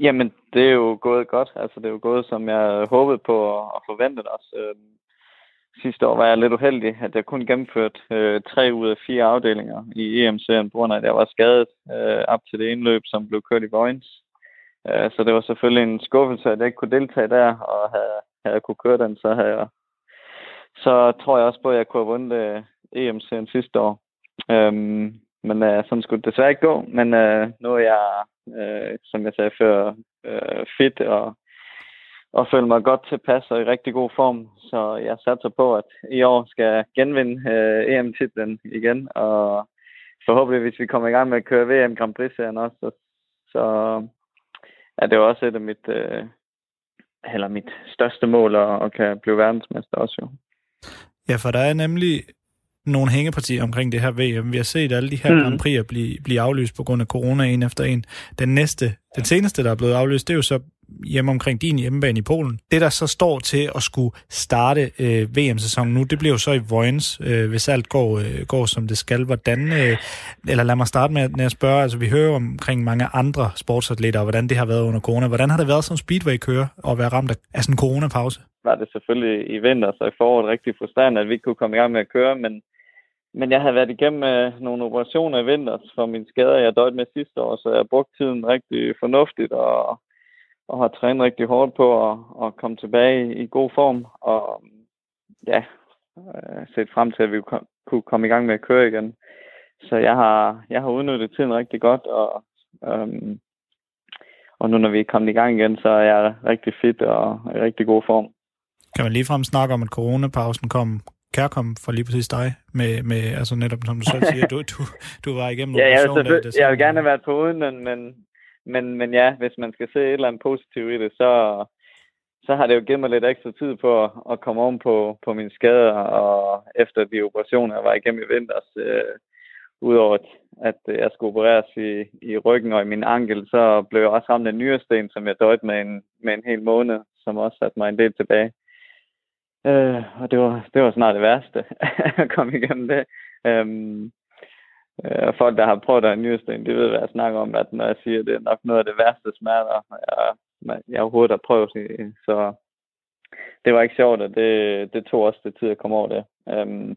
Jamen, det er jo gået godt. Altså, det er jo gået, som jeg håbede på og forventet også. Øhm, Sidste år var jeg lidt uheldig, at jeg kun gennemførte øh, tre ud af fire afdelinger i EM-serien, på grund af, at jeg var skadet øh, op til det ene løb, som blev kørt i Vojens. Øh, så det var selvfølgelig en skuffelse, at jeg ikke kunne deltage der, og havde, havde jeg kunne køre den, så havde jeg så tror jeg også på, at jeg kunne have vundet øh, EM-serien sidste år. Øhm, men øh, sådan skulle det desværre ikke gå. Men øh, nu er jeg, øh, som jeg sagde før, øh, fit og og føler mig godt tilpas og i rigtig god form. Så jeg satser på, at i år skal jeg genvinde øh, EM-titlen igen, og forhåbentlig, hvis vi kommer i gang med at køre VM Grand Prix-serien også, så, så er det jo også et af mit, øh, eller mit største mål at, at kan blive verdensmester også jo. Ja, for der er nemlig nogle hængepartier omkring det her VM. Vi har set alle de her mm. Grand Prix blive, blive aflyst på grund af corona en efter en. Den næste, den seneste, der er blevet aflyst, det er jo så hjemme omkring din hjemmebane i Polen. Det, der så står til at skulle starte øh, VM-sæsonen nu, det bliver jo så i Vojens, øh, hvis alt går, øh, går som det skal. Hvordan, øh, eller lad mig starte med, med at spørge, altså vi hører omkring mange andre sportsatleter, og hvordan det har været under corona. Hvordan har det været som speedway-kører at være ramt af sådan en coronapause? Var det selvfølgelig i vinter, så i foråret rigtig frustrerende, at vi ikke kunne komme i gang med at køre, men men jeg havde været igennem øh, nogle operationer i vinter for mine skader, jeg døjt med sidste år, så jeg brugte tiden rigtig fornuftigt og, og har trænet rigtig hårdt på at, at komme tilbage i god form. Og ja, uh, set frem til, at vi kunne komme i gang med at køre igen. Så jeg har, jeg har udnyttet tiden rigtig godt, og, um, og nu når vi er kommet i gang igen, så er jeg rigtig fit og i rigtig god form. Kan man ligefrem snakke om, at coronapausen kom, kærkom for lige præcis dig, med, med altså netop, som du selv siger, du, du, du var igennem ja, jeg, der, det, jeg vil gerne have været på uden, men, men, men, men ja, hvis man skal se et eller andet positivt i det, så, så har det jo givet mig lidt ekstra tid på at, at komme om på, på mine skader, og efter de operationer, jeg var igennem i vinters, øh, udover at jeg skulle opereres i, i ryggen og i min ankel, så blev jeg også ramt af nyresten, som jeg døjte med en, med en hel måned, som også satte mig en del tilbage. Øh, og det var, det var snart det værste, at komme igennem det. Øhm, øh, folk, der har prøvet at nyresten, de ved, hvad jeg snakker om, at når jeg siger, at det er nok noget af det værste smerter, jeg, jeg overhovedet har prøvet. Så det var ikke sjovt, og det, det tog også det tid at komme over det. Øhm,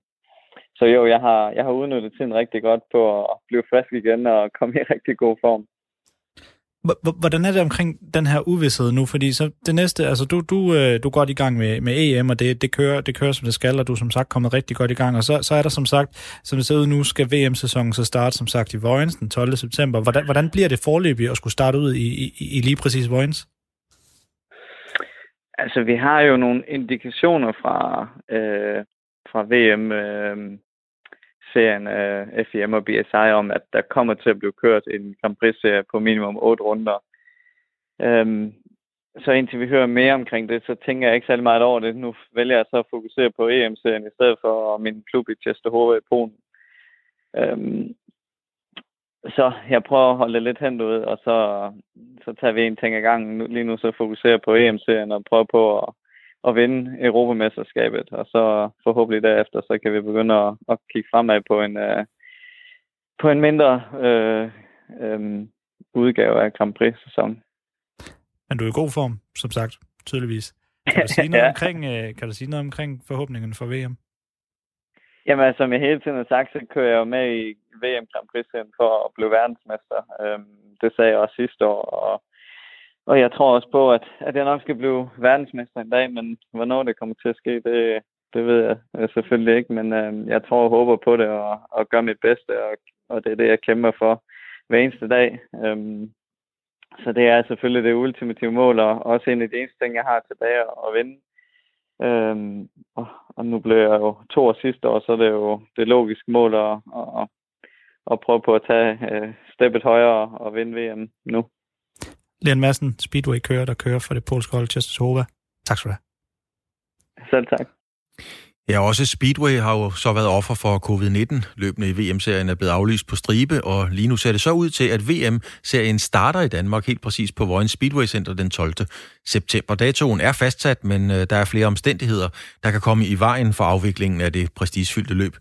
så jo, jeg har, jeg har udnyttet tiden rigtig godt på at blive frisk igen og komme i rigtig god form. Hvordan er det omkring den her uvidshed nu? Fordi så det næste, altså du, du, øh, du er godt i gang med, med EM, og det, det, kører, det kører som det skal, og du er som sagt kommet rigtig godt i gang. Og så, så er der som sagt, som det ser ud nu, skal VM-sæsonen så starte som sagt i Vojens den 12. september. Hvordan, hvordan bliver det forløbig at skulle starte ud i, i, i lige præcis Vojens? Altså, vi har jo nogle indikationer fra, øh, fra VM, øh, serien øh, af FIM og BSI om, at der kommer til at blive kørt en Grand Prix-serie på minimum 8 runder. Øhm, så indtil vi hører mere omkring det, så tænker jeg ikke særlig meget over det. Nu vælger jeg så at fokusere på EM-serien i stedet for min klub i Testehove i Polen. Øhm, så jeg prøver at holde det lidt hen ud, og så, så tager vi en ting ad gangen. Lige nu så fokuserer på EM-serien og prøver på at at vinde Europamesterskabet, og så forhåbentlig derefter, så kan vi begynde at, at kigge fremad på en, uh, på en mindre uh, um, udgave af Grand Prix-sæsonen. Men du er i god form, som sagt, tydeligvis. Kan du sige noget, ja. omkring, uh, kan du sige noget omkring forhåbningen for VM? Jamen, som jeg hele tiden har sagt, så kører jeg jo med i VM Grand Prix for at blive verdensmester. Um, det sagde jeg også sidste år, og og jeg tror også på, at, at jeg nok skal blive verdensmester en dag, men hvornår det kommer til at ske, det, det ved jeg selvfølgelig ikke. Men øh, jeg tror og håber på det og, og gør mit bedste, og, og det er det, jeg kæmper for hver eneste dag. Øhm, så det er selvfølgelig det ultimative mål, og også en af de eneste ting, jeg har tilbage at vinde. Øhm, og, og nu blev jeg jo to år sidste år, så er jo det logiske mål at, at, at prøve på at tage øh, steppet højere og vinde VM nu. Leon Madsen, Speedway-kører, der kører for det polske hold Częstochowa. Tak skal du have. Selv tak. Ja, også Speedway har jo så været offer for covid-19. Løbende i VM-serien er blevet aflyst på stribe, og lige nu ser det så ud til, at VM-serien starter i Danmark helt præcis på Vojens Speedway Center den 12. september. Datoen er fastsat, men øh, der er flere omstændigheder, der kan komme i vejen for afviklingen af det prestigefyldte løb.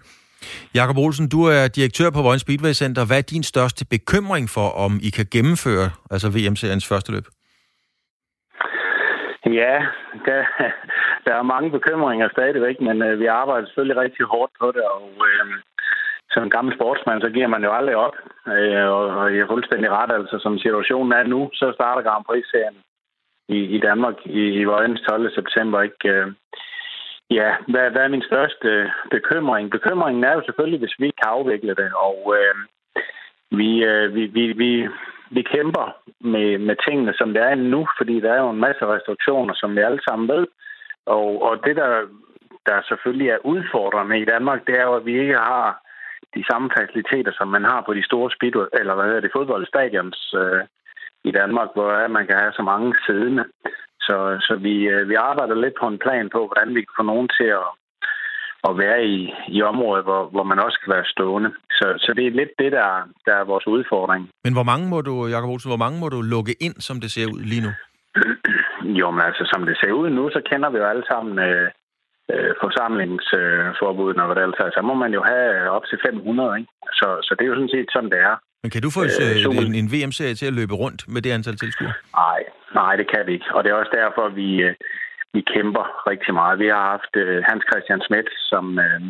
Jakob Olsen, du er direktør på Vojens Speedway Center. Hvad er din største bekymring for, om I kan gennemføre altså VM-seriens første løb? Ja, der, der er mange bekymringer stadigvæk, men øh, vi arbejder selvfølgelig rigtig hårdt på det, og øh, som gammel sportsmand, så giver man jo aldrig op. Øh, og, og jeg er fuldstændig ret, altså som situationen er nu, så starter Grand Prix-serien i, i Danmark i, i Vojens 12. september. Ikke? Øh, Ja, hvad, hvad er min største bekymring? Bekymringen er jo selvfølgelig, hvis vi ikke kan afvikle det, og øh, vi, øh, vi, vi, vi, vi kæmper med, med tingene, som det er nu, fordi der er jo en masse restriktioner, som vi alle sammen ved. Og, og det, der, der selvfølgelig er udfordrende i Danmark, det er jo, at vi ikke har de samme faciliteter, som man har på de store speed eller hvad hedder det, fodboldstadions øh, i Danmark, hvor man kan have så mange siddende. Så, så vi, øh, vi arbejder lidt på en plan på, hvordan vi kan få nogen til at, at være i, i området, hvor, hvor man også kan være stående. Så, så det er lidt det, der, der er vores udfordring. Men hvor mange må du, Jacob Olsen, hvor mange må du lukke ind, som det ser ud lige nu? Jo, men altså, som det ser ud nu, så kender vi jo alle sammen øh, øh, forsamlingsforbudene og hvad det ellers er. Så må man jo have op til 500, ikke? Så, så det er jo sådan set sådan, det er. Men kan du få øh, en, en VM-serie til at løbe rundt med det antal tilskuere? Nej, nej, det kan vi ikke. Og det er også derfor, vi, øh, vi kæmper rigtig meget. Vi har haft øh, Hans Christian Schmidt, som, øh,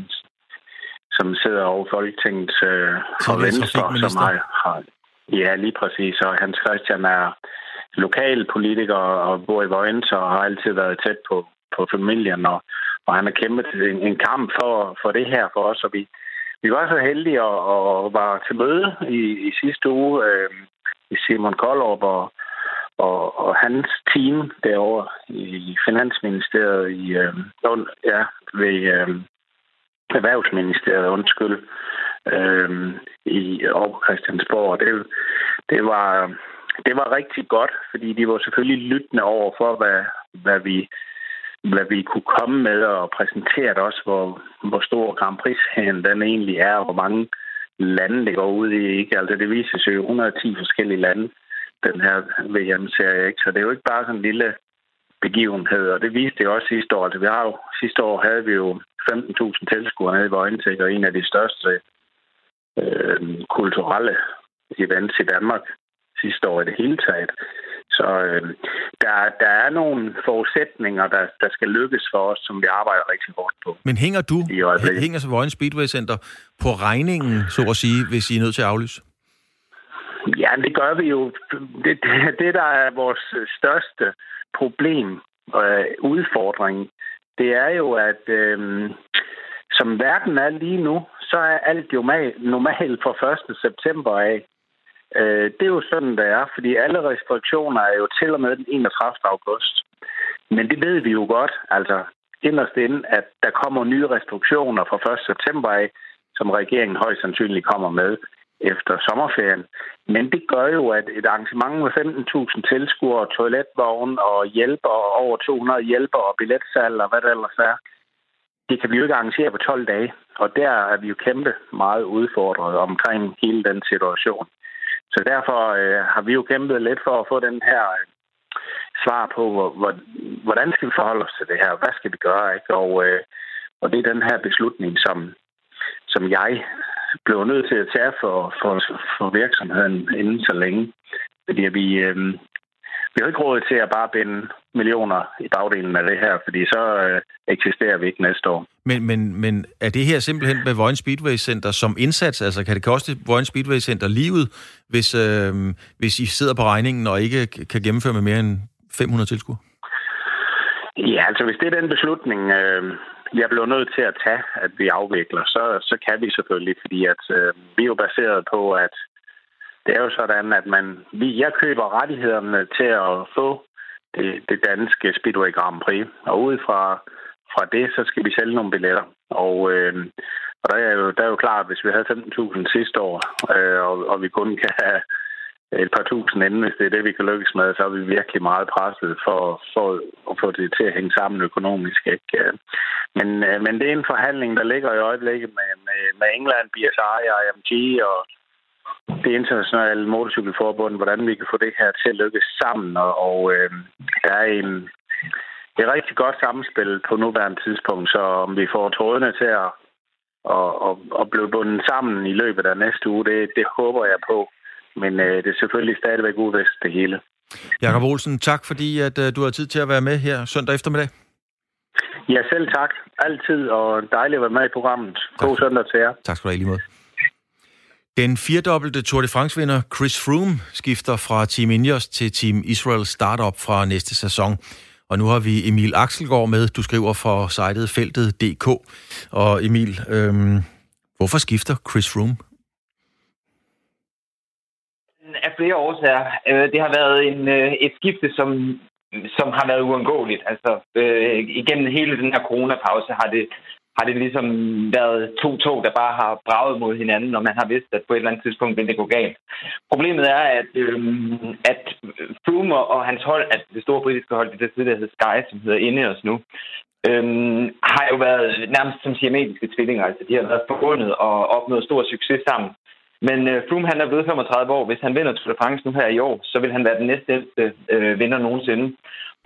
som sidder over Folketingets øh, for Venstre, som har, har... Ja, lige præcis. Og Hans Christian er lokal politiker og bor i Vojens og har altid været tæt på, på familien. Og, og han har kæmpet en, en kamp for, for det her for os, og vi, vi var så heldige og, og var til møde i, i sidste uge øh, i Simon Koldrup og, og, og hans team derovre i Finansministeriet i øh, ja, ved øh, Erhvervsministeriet, undskyld, øh, i over Christiansborg. Det, det var det var rigtig godt, fordi de var selvfølgelig lyttende over for, hvad, hvad vi hvad vi kunne komme med og præsentere det også, hvor, hvor stor Grand prix den egentlig er, og hvor mange lande det går ud i. Ikke? Altså det viser sig jo 110 forskellige lande, den her VM-serie. Ikke? Så det er jo ikke bare sådan en lille begivenhed, og det viste det også sidste år. Altså, vi har jo, sidste år havde vi jo 15.000 tilskuere nede i Vojensæk, og en af de største øh, kulturelle events i Danmark sidste år i det hele taget. Så øh, der, der er nogle forudsætninger, der, der skal lykkes for os, som vi arbejder rigtig hårdt på. Men hænger du, hænger så Vojens Speedway Center på regningen, så at sige, hvis I er nødt til at aflyse? Ja, det gør vi jo. Det, det, der er vores største problem og øh, udfordring, det er jo, at øh, som verden er lige nu, så er alt jo normalt fra 1. september af. Øh, det er jo sådan, det er, fordi alle restriktioner er jo til og med den 31. august. Men det ved vi jo godt, altså inderst inde, at der kommer nye restriktioner fra 1. september af, som regeringen højst sandsynligt kommer med efter sommerferien. Men det gør jo, at et arrangement med 15.000 tilskuere, toiletvogn og hjælper, over 200 hjælper og billetsalg og hvad det ellers er, det kan vi jo ikke arrangere på 12 dage. Og der er vi jo kæmpe meget udfordret omkring hele den situation. Så derfor øh, har vi jo kæmpet lidt for at få den her øh, svar på, hvor, hvor, hvordan skal vi forholde os til det her? Hvad skal vi gøre? Ikke? Og, øh, og det er den her beslutning, som, som jeg blev nødt til at tage for, for, for virksomheden inden så længe. Fordi vi, øh, vi har ikke råd til at bare binde millioner i bagdelen af det her, fordi så øh, eksisterer vi ikke næste år. Men, men, men er det her simpelthen med Vojens Speedway Center som indsats? Altså kan det koste Vojens Speedway Center livet, hvis, øh, hvis I sidder på regningen og ikke kan gennemføre med mere end 500 tilskuere? Ja, altså hvis det er den beslutning, øh, jeg bliver nødt til at tage, at vi afvikler, så, så kan vi selvfølgelig, fordi at øh, vi er jo baseret på, at det er jo sådan, at man, vi, jeg køber rettighederne til at få det, det danske Speedway Grand Prix. Og ud fra, fra det, så skal vi sælge nogle billetter. Og, øh, og der, er jo, der er jo klart, at hvis vi havde 15.000 sidste år, øh, og, og vi kun kan have et par tusind inden, hvis det er det, vi kan lykkes med, så er vi virkelig meget presset for, for at få det til at hænge sammen økonomisk. Ikke? Men, øh, men det er en forhandling, der ligger i øjeblikket med, med, med England, BSI og IMG og det internationale motorcykelforbund, hvordan vi kan få det her til at lykkes sammen. Og, og øh, der er en, er rigtig godt samspil på nuværende tidspunkt, så om vi får trådene til at og, og, og blive bundet sammen i løbet af næste uge, det, det håber jeg på. Men øh, det er selvfølgelig stadigvæk uvist det hele. Jakob Olsen, tak fordi at, uh, du har tid til at være med her søndag eftermiddag. Ja, selv tak. Altid, og dejligt at være med i programmet. God søndag til jer. Tak skal du have, lige måde. Den firedobbelte Tour de France-vinder Chris Froome skifter fra Team Ineos til Team Israel Startup fra næste sæson. Og nu har vi Emil Axelgaard med, du skriver for sitet feltet.dk. Og Emil, øhm, hvorfor skifter Chris Froome? Af flere årsager. Øh, det har været en, øh, et skifte, som, som har været uundgåeligt. Altså, øh, igennem hele den her coronapause har det har det ligesom været to tog, der bare har braget mod hinanden, og man har vidst, at på et eller andet tidspunkt ville det gå galt. Problemet er, at, øh, at Froome og hans hold, at det store britiske hold, det der tidligere hedder Sky, som hedder Ineos nu, øhm, har jo været nærmest som siametiske tvillinger. Altså, de har været forbundet og opnået stor succes sammen. Men øh, Froome han er blevet 35 år. Hvis han vinder Tour de France nu her i år, så vil han være den næste øh, vinder nogensinde.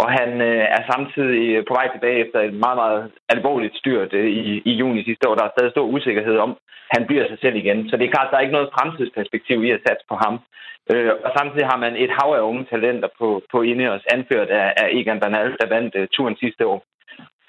Og han øh, er samtidig på vej tilbage efter et meget, meget alvorligt styrt øh, i, i juni sidste år. Der er stadig stor usikkerhed om, han bliver sig selv igen. Så det er klart, der er ikke noget fremtidsperspektiv i at satse på ham. Øh, og samtidig har man et hav af unge talenter på, på Ineos, anført af, af Egan Bernal, der vandt øh, turen sidste år.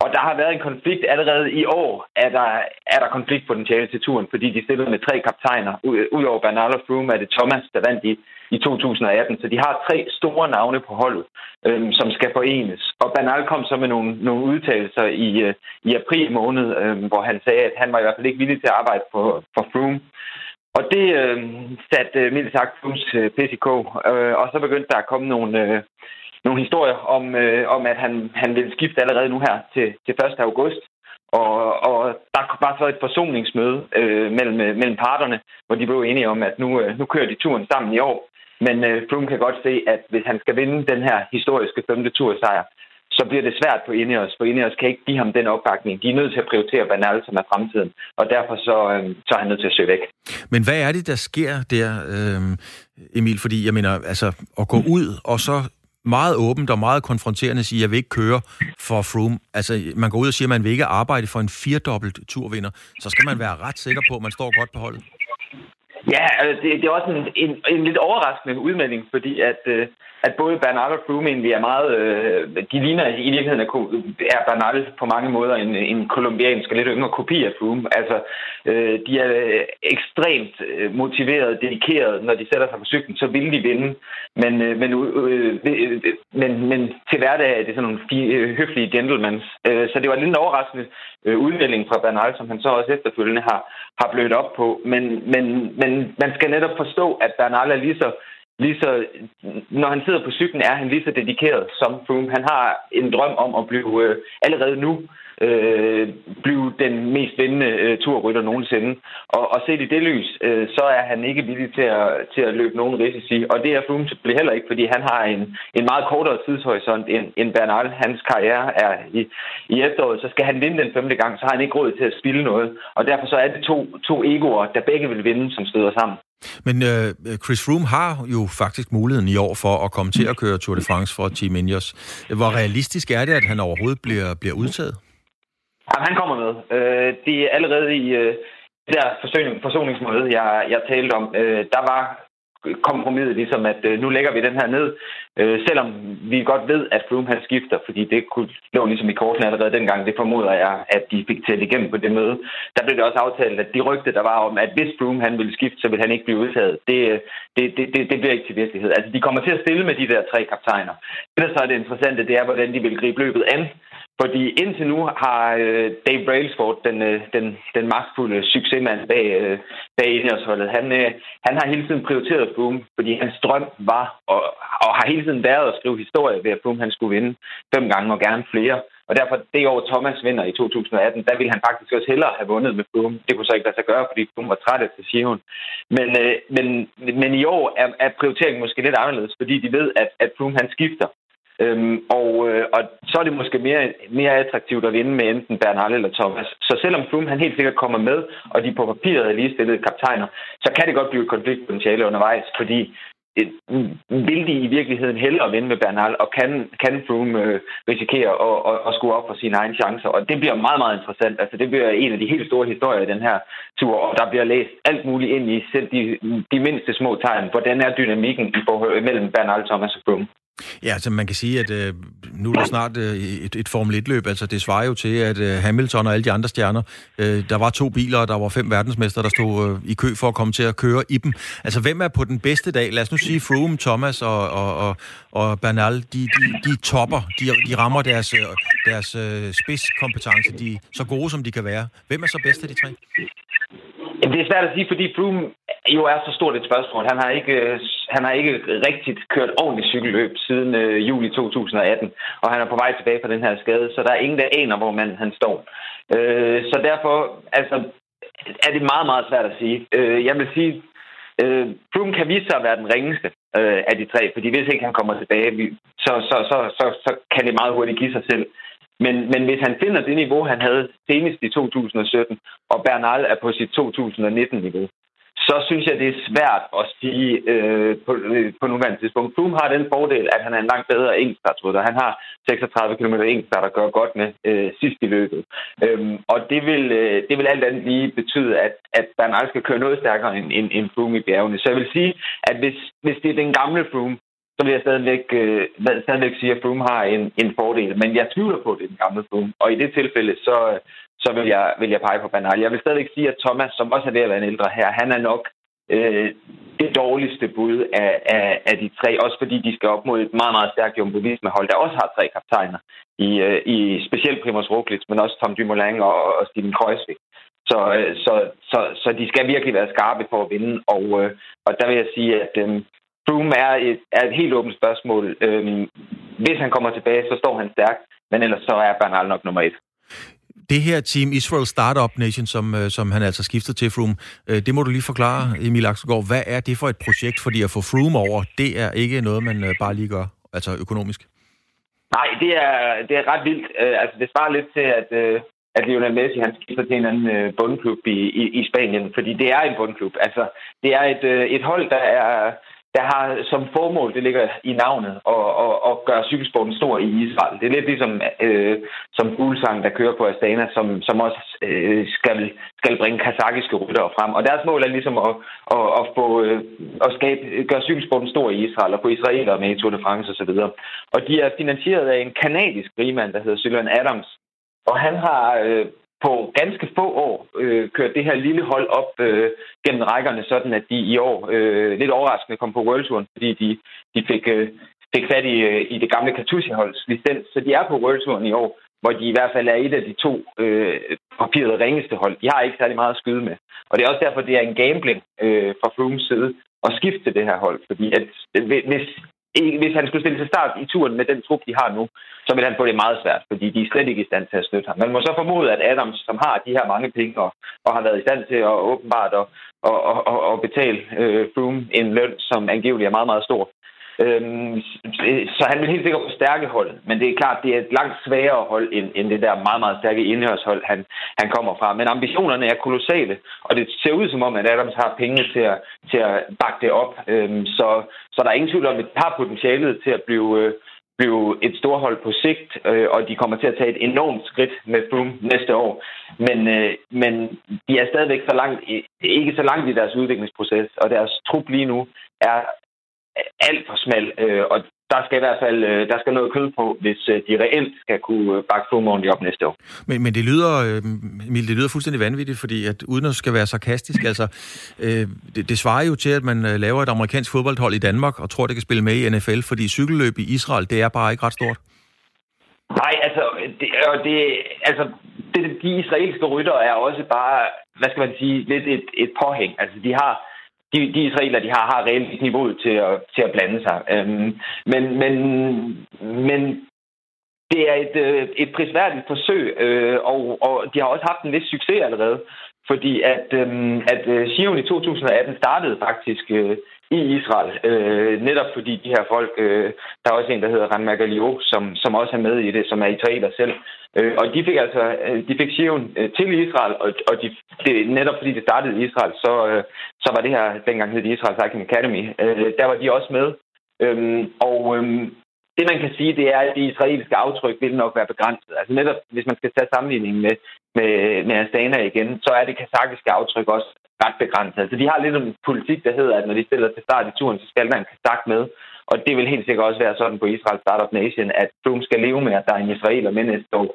Og der har været en konflikt allerede i år, er der, er der konfliktpotentiale til turen, fordi de stillede med tre kaptajner. Udover Bernal og Froome er det Thomas, der vandt i, i 2018. Så de har tre store navne på holdet, øhm, som skal forenes. Og Bernal kom så med nogle, nogle udtalelser i, øh, i april måned, øhm, hvor han sagde, at han var i hvert fald ikke villig til at arbejde for, for Froome. Og det øh, satte øh, mildt sagt Froomes øh, PCK, øh, og så begyndte der at komme nogle... Øh, nogle historier om, øh, om at han, han ville skifte allerede nu her til, til 1. august. Og, og der var så et forsoningsmøde øh, mellem, øh, mellem parterne, hvor de blev enige om, at nu, øh, nu kører de turen sammen i år. Men øh, Froome kan godt se, at hvis han skal vinde den her historiske femte tursejr, så bliver det svært på Ineos, for Ineos kan ikke give ham den opbakning. De er nødt til at prioritere Bernal, som er fremtiden, og derfor så, øh, så er han nødt til at søge væk. Men hvad er det, der sker der, øh, Emil? Fordi jeg mener, altså at gå ud og så meget åbent og meget konfronterende sige, at jeg vil ikke køre for Froome. Altså, man går ud og siger, at man vil ikke arbejde for en firedobbelt turvinder. Så skal man være ret sikker på, at man står godt på holdet. Ja, altså, det, det er også en, en, en lidt overraskende udmelding, fordi at, øh, at både Bernardo og Froome egentlig er meget... Øh, de ligner i virkeligheden, at er Bernardo på mange måder en, en kolumbiansk og lidt yngre kopi af Froome. Altså, øh, de er ekstremt motiveret, dedikeret. Når de sætter sig på cyklen, så vil de vinde. Men, men, men, men til hverdag er det sådan nogle høflige gentlemans. Så det var lidt en overraskende udmelding fra Bernal, som han så også efterfølgende har, har blødt op på. Men, men, men man skal netop forstå, at Bernal er lige så lige så, når han sidder på cyklen, er han lige så dedikeret som Froome. Han har en drøm om at blive øh, allerede nu øh, blive den mest vindende øh, turrytter nogensinde. Og, og set i det lys, øh, så er han ikke villig til at, til at løbe nogen risici. Og det er Froome bliver heller ikke, fordi han har en, en meget kortere tidshorisont end, end Bernal. Hans karriere er i, i efteråret, så skal han vinde den femte gang, så har han ikke råd til at spille noget. Og derfor så er det to, to egoer, der begge vil vinde, som støder sammen. Men øh, Chris Froome har jo faktisk muligheden i år for at komme til at køre Tour de France for Team Ineos. Hvor realistisk er det, at han overhovedet bliver, bliver udtaget? Jamen, han kommer med. Øh, det er allerede i øh, det der forsoning, forsoningsmåde, jeg, jeg talte om. Øh, der var kompromiset ligesom, at øh, nu lægger vi den her ned, øh, selvom vi godt ved, at Froome han skifter, fordi det kunne lå ligesom i kortene allerede dengang, det formoder jeg, at de fik talt igennem på det møde. Der blev det også aftalt, at de rygte, der var om, at hvis Froome han ville skifte, så ville han ikke blive udtaget. Det, øh, det, det, det, det bliver ikke til virkelighed. Altså, de kommer til at stille med de der tre kaptajner. Det, der så er det interessante, det er, hvordan de vil gribe løbet an, fordi indtil nu har øh, Dave Brailsford, den, øh, den, den magtfulde succesmand bag, øh, bag Ineos-holdet, han, øh, han har hele tiden prioriteret Froome, fordi hans drøm var, og, og har hele tiden været at skrive historie ved, at Froome han skulle vinde fem gange og gerne flere. Og derfor det år Thomas vinder i 2018, der ville han faktisk også hellere have vundet med Froome. Det kunne så ikke lade sig gøre, fordi Froome var træt til Sion. Men, øh, men, men i år er, er prioriteringen måske lidt anderledes, fordi de ved, at, at Froome han skifter. Øhm, og, øh, og så er det måske mere, mere attraktivt at vinde med enten Bernal eller Thomas. Så selvom Froome han helt sikkert kommer med, og de på papiret er lige stillet kaptajner, så kan det godt blive et konfliktpotentiale undervejs, fordi øh, vil de i virkeligheden hellere vinde med Bernal, og kan, kan Froome øh, risikere at, at, at skulle op for sine egne chancer. Og det bliver meget, meget interessant. Altså, det bliver en af de helt store historier i den her tur, og der bliver læst alt muligt ind i selv de, de mindste små tegn. Hvordan er dynamikken i forhold mellem Bernal, Thomas og Froome? Ja, altså man kan sige, at øh, nu er der snart øh, et, et Formel 1-løb. Altså det svarer jo til, at øh, Hamilton og alle de andre stjerner, øh, der var to biler, og der var fem verdensmester, der stod øh, i kø for at komme til at køre i dem. Altså hvem er på den bedste dag? Lad os nu sige Froome, Thomas og, og, og, og Bernal, de, de, de topper, de, de rammer deres, øh, deres øh, spidskompetence, de er så gode, som de kan være. Hvem er så bedst af de tre? Det er svært at sige, fordi Froome jo er så stort et spørgsmål. Han har ikke, han har ikke rigtigt kørt ordentligt cykelløb siden øh, juli 2018, og han er på vej tilbage fra den her skade, så der er ingen, der aner, hvor manden han står. Øh, så derfor altså, er det meget, meget svært at sige. Øh, jeg vil sige, øh, Froome kan vise sig at være den ringeste øh, af de tre, fordi hvis ikke han kommer tilbage, så, så, så, så, så kan det meget hurtigt give sig selv. Men, men hvis han finder det niveau, han havde senest i 2017, og Bernal er på sit 2019-niveau, så synes jeg, det er svært at sige øh, på, øh, på nuværende tidspunkt. Froome har den fordel, at han er en langt bedre enkeltstartsrytter. Han har 36 km enkeltstart at gøre godt med øh, sidst i løbet. Øhm, og det vil, øh, det vil alt andet lige betyde, at, at Bernal skal køre noget stærkere end, end, end Froome i bjergene. Så jeg vil sige, at hvis, hvis det er den gamle Froome, så vil jeg stadigvæk, øh, stadigvæk sige, at Froome har en, en fordel. Men jeg tvivler på, at det er den gamle Froome. Og i det tilfælde, så, så vil, jeg, vil jeg pege på Bernal. Jeg vil stadigvæk sige, at Thomas, som også er ved at være en ældre her, han er nok øh, det dårligste bud af, af, af de tre. Også fordi de skal op mod et meget, meget stærkt Jumbo Visma-hold, der også har tre kaptajner. I, øh, i specielt Primoz Roglic, men også Tom Dumoulin og, og Steven Kreuzvik. Så, øh, så, så, så de skal virkelig være skarpe for at vinde. Og, øh, og der vil jeg sige, at øh, Froome er et, er et helt åbent spørgsmål. Øh, hvis han kommer tilbage, så står han stærkt, men ellers så er Bernal nok nummer et. Det her Team Israel Startup Nation, som, øh, som han altså skifter til Froome, øh, det må du lige forklare, Emil Axelgaard. Hvad er det for et projekt? Fordi at få Froome over, det er ikke noget, man øh, bare lige gør, altså økonomisk. Nej, det er, det er ret vildt. Altså, det svarer lidt til, at, at Lionel Messi han skifter til en anden bundklub i, i, i Spanien, fordi det er en bundklub. Altså, det er et, et hold, der er der har som formål, det ligger i navnet, at, at, at gøre cykelsporten stor i Israel. Det er lidt ligesom øh, som fuglsang, der kører på Astana, som, som også øh, skal, skal bringe kazakiske ryttere frem. Og deres mål er ligesom at, at, at, få, øh, at skabe, gøre cykelsporten stor i Israel og få israelere med i Tour de France osv. Og de er finansieret af en kanadisk rigmand, der hedder Sylvan Adams. Og han har øh, på ganske få år øh, kørt det her lille hold op øh, gennem rækkerne, sådan at de i år øh, lidt overraskende kom på World Touren, fordi de, de fik, øh, fik fat i, øh, i det gamle Katusha-holds licens. Så de er på World Touren i år, hvor de i hvert fald er et af de to øh, papiret ringeste hold. De har ikke særlig meget at skyde med. Og det er også derfor, det er en gambling øh, fra Froomes side at skifte det her hold. Fordi at, hvis hvis han skulle stille til start i turen med den trup, de har nu, så vil han få det meget svært, fordi de er slet ikke i stand til at støtte ham. Man må så formode, at Adams, som har de her mange penge og, og har været i stand til at åbenbart og, og, og, at betale øh, Froome en løn, som angiveligt er meget, meget stor, Øhm, så han vil helt sikkert forstærke holdet, men det er klart, det er et langt sværere hold end, end det der meget, meget stærke indhørshold, han, han kommer fra. Men ambitionerne er kolossale, og det ser ud som om, at Adams har penge til at, til at bakke det op. Øhm, så, så der er ingen tvivl om, at det har potentialet til at blive, øh, blive et storhold på sigt, øh, og de kommer til at tage et enormt skridt med Froome næste år. Men, øh, men de er stadigvæk så langt, ikke så langt i deres udviklingsproces, og deres trup lige nu er alt for smal, øh, og der skal i hvert fald øh, der skal noget kød på, hvis øh, de reelt skal kunne bakke Froome op næste år. Men, men det lyder, Emil, det lyder fuldstændig vanvittigt, fordi at uden at skal være sarkastisk, altså, øh, det, det svarer jo til, at man laver et amerikansk fodboldhold i Danmark og tror, det kan spille med i NFL, fordi cykelløb i Israel, det er bare ikke ret stort. Nej, altså, det, og det, altså det, de israelske rytter er også bare, hvad skal man sige, lidt et, et påhæng. Altså, de har de, de israeler, de har, har reelt niveauet til at, til at blande sig. Øhm, men, men, men det er et, øh, et prisværdigt forsøg, øh, og, og de har også haft en vis succes allerede. Fordi at, øh, at øh, Sion i 2018 startede faktisk øh, i Israel, øh, netop fordi de her folk, øh, der er også en, der hedder Ran Magalio, som, som også er med i det, som er israeler selv. Øh, og de fik altså, øh, de fik Sion øh, til Israel, og, og de, det, netop fordi det startede i Israel, så, øh, så var det her, dengang hed det Israel Cycling Academy, øh, der var de også med. Øh, og øh, det man kan sige, det er, at det israelske aftryk vil nok være begrænset. Altså netop, hvis man skal tage sammenligningen med, med, med Astana igen, så er det kazakiske aftryk også ret begrænset. Altså de har lidt en politik, der hedder, at når de stiller til start i turen, så skal der en kazak med. Og det vil helt sikkert også være sådan på Israel Startup Nation, at Froome skal leve med, at der er en israeler med næste år.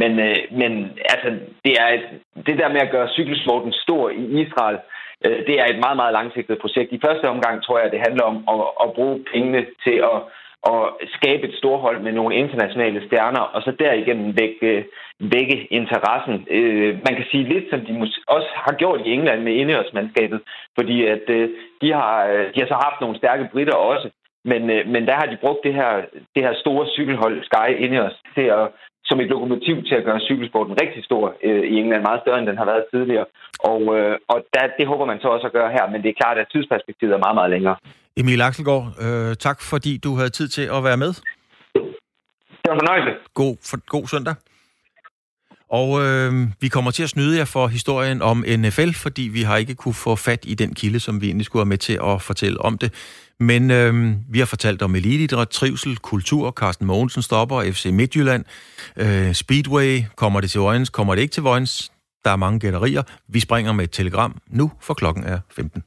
Men, øh, men altså, det, er et, det der med at gøre cykelsporten stor i Israel, øh, det er et meget, meget langsigtet projekt. I første omgang tror jeg, at det handler om at, at bruge pengene til at at skabe et storhold med nogle internationale stjerner, og så derigennem vække, vække interessen. Øh, man kan sige lidt, som de også har gjort i England med indhørsmandskabet, fordi at øh, de, har, øh, de har så haft nogle stærke britter også, men, øh, men der har de brugt det her, det her store cykelhold Sky Ineos til at som et lokomotiv til at gøre cykelsporten rigtig stor øh, i England, meget større end den har været tidligere. Og, øh, og der, det håber man så også at gøre her, men det er klart, at tidsperspektivet er meget, meget længere. Emil Axelgaard, øh, tak fordi du havde tid til at være med. Det var fornøjelse. God, for, god søndag. Og øh, vi kommer til at snyde jer for historien om NFL, fordi vi har ikke kunne få fat i den kilde, som vi egentlig skulle have med til at fortælle om det. Men øh, vi har fortalt om elitidræt, trivsel, kultur, Carsten Mogensen stopper, FC Midtjylland, øh, Speedway, kommer det til Vojens, kommer det ikke til Vojens? Der er mange gætterier. Vi springer med et telegram nu, for klokken er 15.